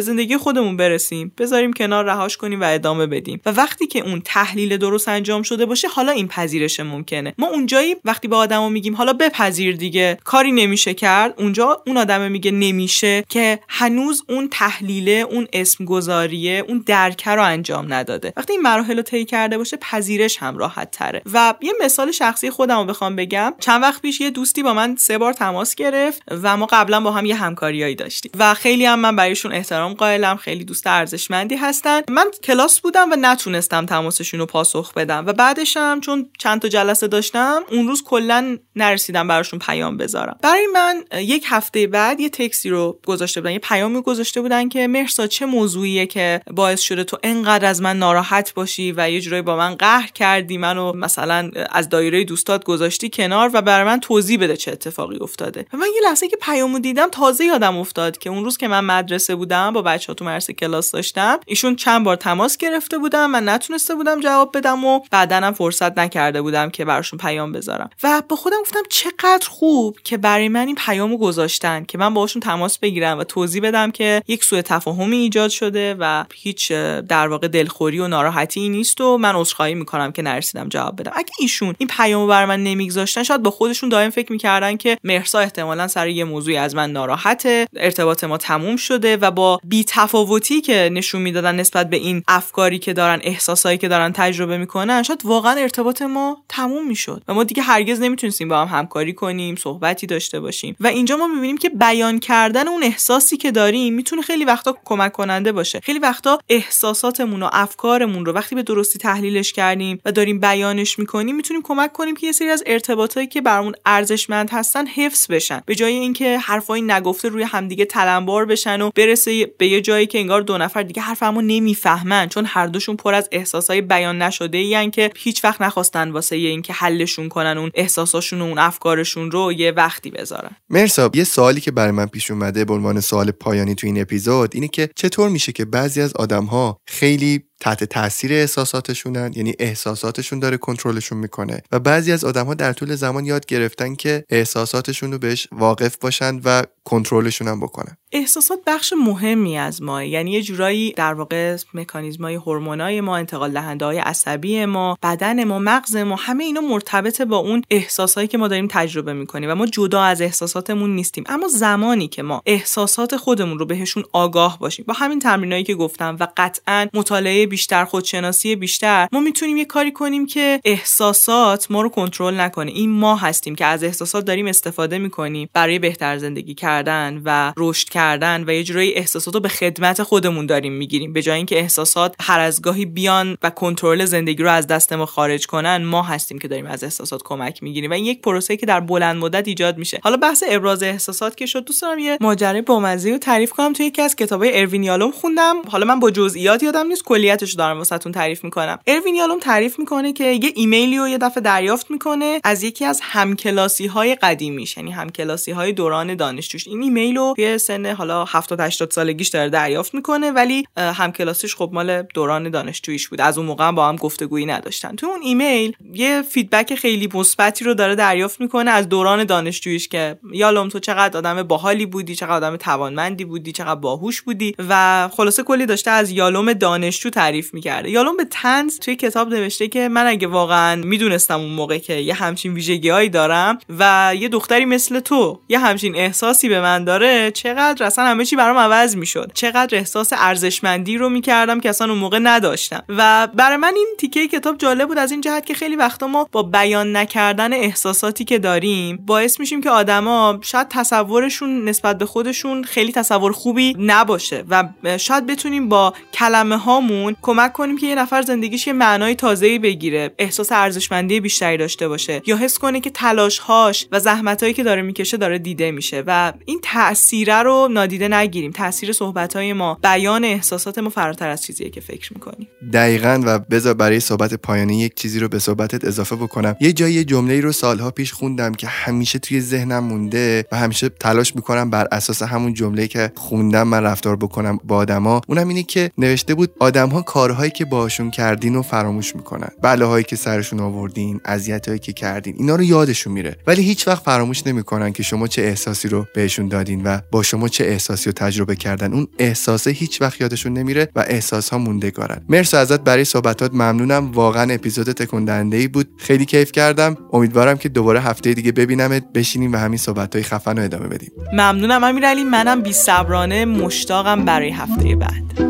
زندگی خودمون برسیم بذاریم کنار رهاش کنیم و ادامه بدیم. و وقتی که اون تحلیل درست انجام شده باشه حالا این پذیرش ممکنه. ما اونجایی وقتی به آدمو میگیم حالا بپذیر دیگه کاری نمیشه کرد اونجا اون آدم میگه نمیشه که هنوز اون تحلیله اون اسم گذاریه اون درک رو انجام نداده. وقتی این مراحل رو طی کرده باشه پذیرش هم راحت تره. و یه مثال شخصی خودم رو بخوام بگم. چند وقت پیش یه دوستی با من سه بار تماس گرفت و ما قبلا با هم یه همکاریایی داشتیم. و خیلی هم من برایشون احترام قائلم خیلی دوست ارزشمندی هستن. من کلاس بودم و نتونستم تماسشون رو پاسخ بدم. و بعدش هم چون چند تا جلسه داشتم اون روز کلا نرسیدم براشون پیام بذارم. برای من یک هفته بعد یه تکسی رو گذاشته بودن یه پیامی گذاشته بودن که مرسا چه موضوعیه که باعث شده تو انقدر از من ناراحت باشی و یه جورایی با من قهر کردی منو مثلا از دایره دوستات گذاشتی کنار و برای من توضیح بده چه اتفاقی افتاده. و من یه لحظه که پیامو دیدم تازه یادم افتاد که اون روز که من مدرسه بودم با بچه ها تو مدرسه کلاس داشتم ایشون چند بار تماس گرفته بودم من نتونسته بودم جواب بدم و بعدا فرصت نکرده بودم که براشون پیام بذارم. و با خودم گفتم چقدر خوب که برای من این پیامو گذاشتن که من باهاشون تماس بگیرم و توضیح بدم که یک سوء تفاهمی ایجاد شده و هیچ در واقع دلخوری و ناراحتی نیست و من عذرخواهی می‌کنم که نرسیدم جواب بدم. اگه ایشون این پیامو بر من نمیگذاشتن شاید با خودشون دائم فکر می‌کردن که مرسا احتمالا سر یه موضوعی از من ناراحته ارتباط ما تموم شده و با بی تفاوتی که نشون می‌دادن نسبت به این افکاری که دارن احساسایی که دارن تجربه می‌کنن شاید واقعا ارتباط ما تموم می‌شد. و ما دیگه هرگز نمی‌تونستیم با هم همکاری کنیم صحبتی داشته باشیم. و اینجا ما می‌بینیم که بیان کردن اون احساسی که داریم می‌تونه خیلی وقتا کمک کننده باشه. خیلی وقتا احساساتمون و افکارمون رو وقتی به درستی تحلیلش کردیم و داریم بیانش می‌کنیم می‌تونیم کمک کنیم که یه سری از ارتباطایی که برامون ارزشمند هستن حفظ بشن. به جای اینکه حرفای نگفته روی همدیگه تلمبار بشن و برسه به یه جایی که انگار دو نفر دیگه حرفمو نمی‌فهمن چون هر دوشون پر از احساسای بیان نشده ای که هیچ وقت نخواستن واسه اینکه حلشون کنن اون احساساشون و اون افکارشون رو یه وقتی بذارن. مرسا یه سوالی که برای من پیش اومده به عنوان سوال پایانی تو این اپیزود اینه که چطور میشه که بعضی از آدمها خیلی تحت تاثیر احساساتشونن یعنی احساساتشون داره کنترلشون می‌کنه. و بعضی از آدم ها در طول زمان یاد گرفتن که احساساتشون رو بهش واقف باشن و کنترلشون هم بکنن. احساسات بخش مهمی از ما یعنی یه جورایی در واقع مکانیزمای هورمونای ما انتقال دهنده های عصبی ما بدن ما مغز ما همه اینا مرتبط با اون احساسایی که ما داریم تجربه می‌کنیم و ما جدا از احساساتمون نیستیم. اما زمانی که ما احساسات خودمون رو بهشون آگاه باشیم با همین تمرینایی که گفتم و قطعا مطالعه بیشتر خودشناسی بیشتر. ما می‌تونیم یه کاری کنیم که احساسات ما رو کنترل نکنه. این ما هستیم که از احساسات داریم استفاده می‌کنیم برای بهتر زندگی کردن و رشد کردن و یه جورایی احساسات رو به خدمت خودمون داریم می‌گیریم. به جای اینکه احساسات هر از گاهی بیان و کنترل زندگی رو از دست ما خارج کنن ما هستیم که داریم از احساسات کمک می‌گیریم. و این یک پروسه که در بلند مدت ایجاد میشه. حالا بحث ابراز احساسات که شد. دوست دارم یه ماجرای بامزه رو تعریف کنم. توی یکی از کتابای اروین یالوم خوندم. حالا من با جزئیات یادم نیست. کلیتش رو دارم واسهتون تعریف می‌کنم. اروین یالوم تعریف می‌کنه که یه ایمیلی رو یه دفعه دریافت می‌کنه از یکی از همکلاسی های قدیمیش یعنی همکلاسی های دوران دانشجوش. این ایمیل رو توی سن حالا 70 80 سالگیش داره دریافت می‌کنه ولی همکلاسیش خب مال دوران دانشجوییش بود. از اون موقع با هم گفتگویی نداشتن. تو اون ایمیل یه feedback خیلی مثبتی رو داره دریافت می‌کنه از دوران دانشجوییش که یالوم تو چقدر آدم باحالی بودی چقدر آدم توانمندی بودی چقدر باهوش بودی و خلاصه کلی داشته از یالوم دانشجو تعریف می‌کرده. یالوم به تنز توی کتاب نوشته که من اگه واقعا می‌دونستم اون موقع که یه همچین ویژگیهایی دارم و یه دختری مثل تو یه همچین احساسی به من داره چقدر اصلا همه چی برام عوض می‌شد. چقدر احساس ارزشمندی رو می‌کردم که اصلا اون موقع نداشتم. و برای من این تیکه کتاب جالب بود از این جهت که خیلی وقتا ما با بیان نکردن احساساتی که داریم باعث میشیم که آدما شاید تصورشون نسبت به خودشون خیلی تصور خوبی نباشه و شاید بتونیم با کلمه هامون کمک کنیم که یه نفر زندگیش یه معنای تازه‌ای بگیره احساس ارزشمندی بیشتری داشته باشه یا حس کنه که تلاشهاش و زحمتایی که داره می‌کشه داره دیده میشه. و این تاثیره رو نادیده نگیریم. تاثیر صحبتهای ما بیان احساسات ما فراتر از چیزیه که فکر می‌کنیم. دقیقا و بذار برای صحبت پایانی یک چیزی رو به صحبتت اضافه بکنم. یه جایی جمله رو سالها پیش خوندم که همیشه توی ذهنم مونده و همیشه تلاش می‌کنم بر اساس همون جمله که خوندم من رفتار بکنم با آدما. اونم اینه که نوشته بود آدمها کارهایی که باشون کردین رو فراموش می‌کنن. بلاهایی که سرشون آوردین اذیتهایی که کردین اینا رو یادشون میره. ولی هیچ وقت فراموش نمی‌کنن که شما چه احساسی رو بهشون دادین و با شما چه احساسی رو تجربه کردن. اون احساسه هیچ وقت یادشون نمیره و احساس ها موندگارن. مرسی ازت برای صحبتات ممنونم. واقعا اپیزود تکون ای بود. خیلی کیف کردم. امیدوارم که دوباره هفته دیگه ببینمت بشینیم و همین صحبت های خفن رو ادامه بدیم. ممنونم امیرعلی. منم بی صبرانه مشتاقم برای هفته بعد.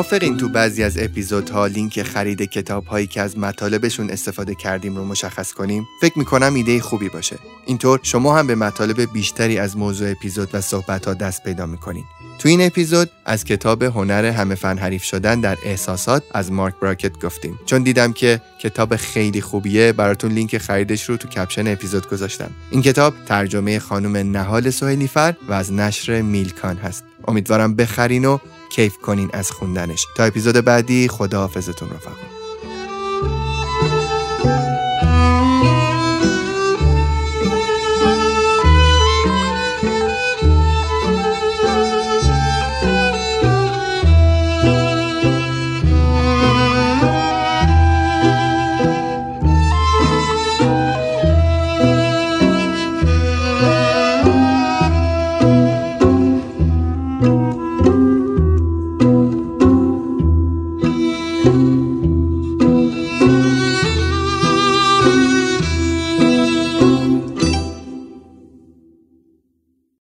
موافقین تو بعضی از اپیزودها لینک خرید کتاب هایی که از مطالبشون استفاده کردیم رو مشخص کنیم. فکر می‌کنم ایده خوبی باشه. اینطور شما هم به مطالب بیشتری از موضوع اپیزود و صحبت ها دست پیدا می‌کنین. تو این اپیزود از کتاب هنر همه فن حریف شدن در احساسات از مارک براکت گفتیم. چون دیدم که کتاب خیلی خوبیه براتون لینک خریدش رو تو کپشن اپیزود گذاشتم. این کتاب ترجمه خانم نهال سهیلیفر و از نشر میلکان هست. امیدوارم بخرین و کیف کنین از خوندنش. تا اپیزود بعدی خداحافظتون رفقا.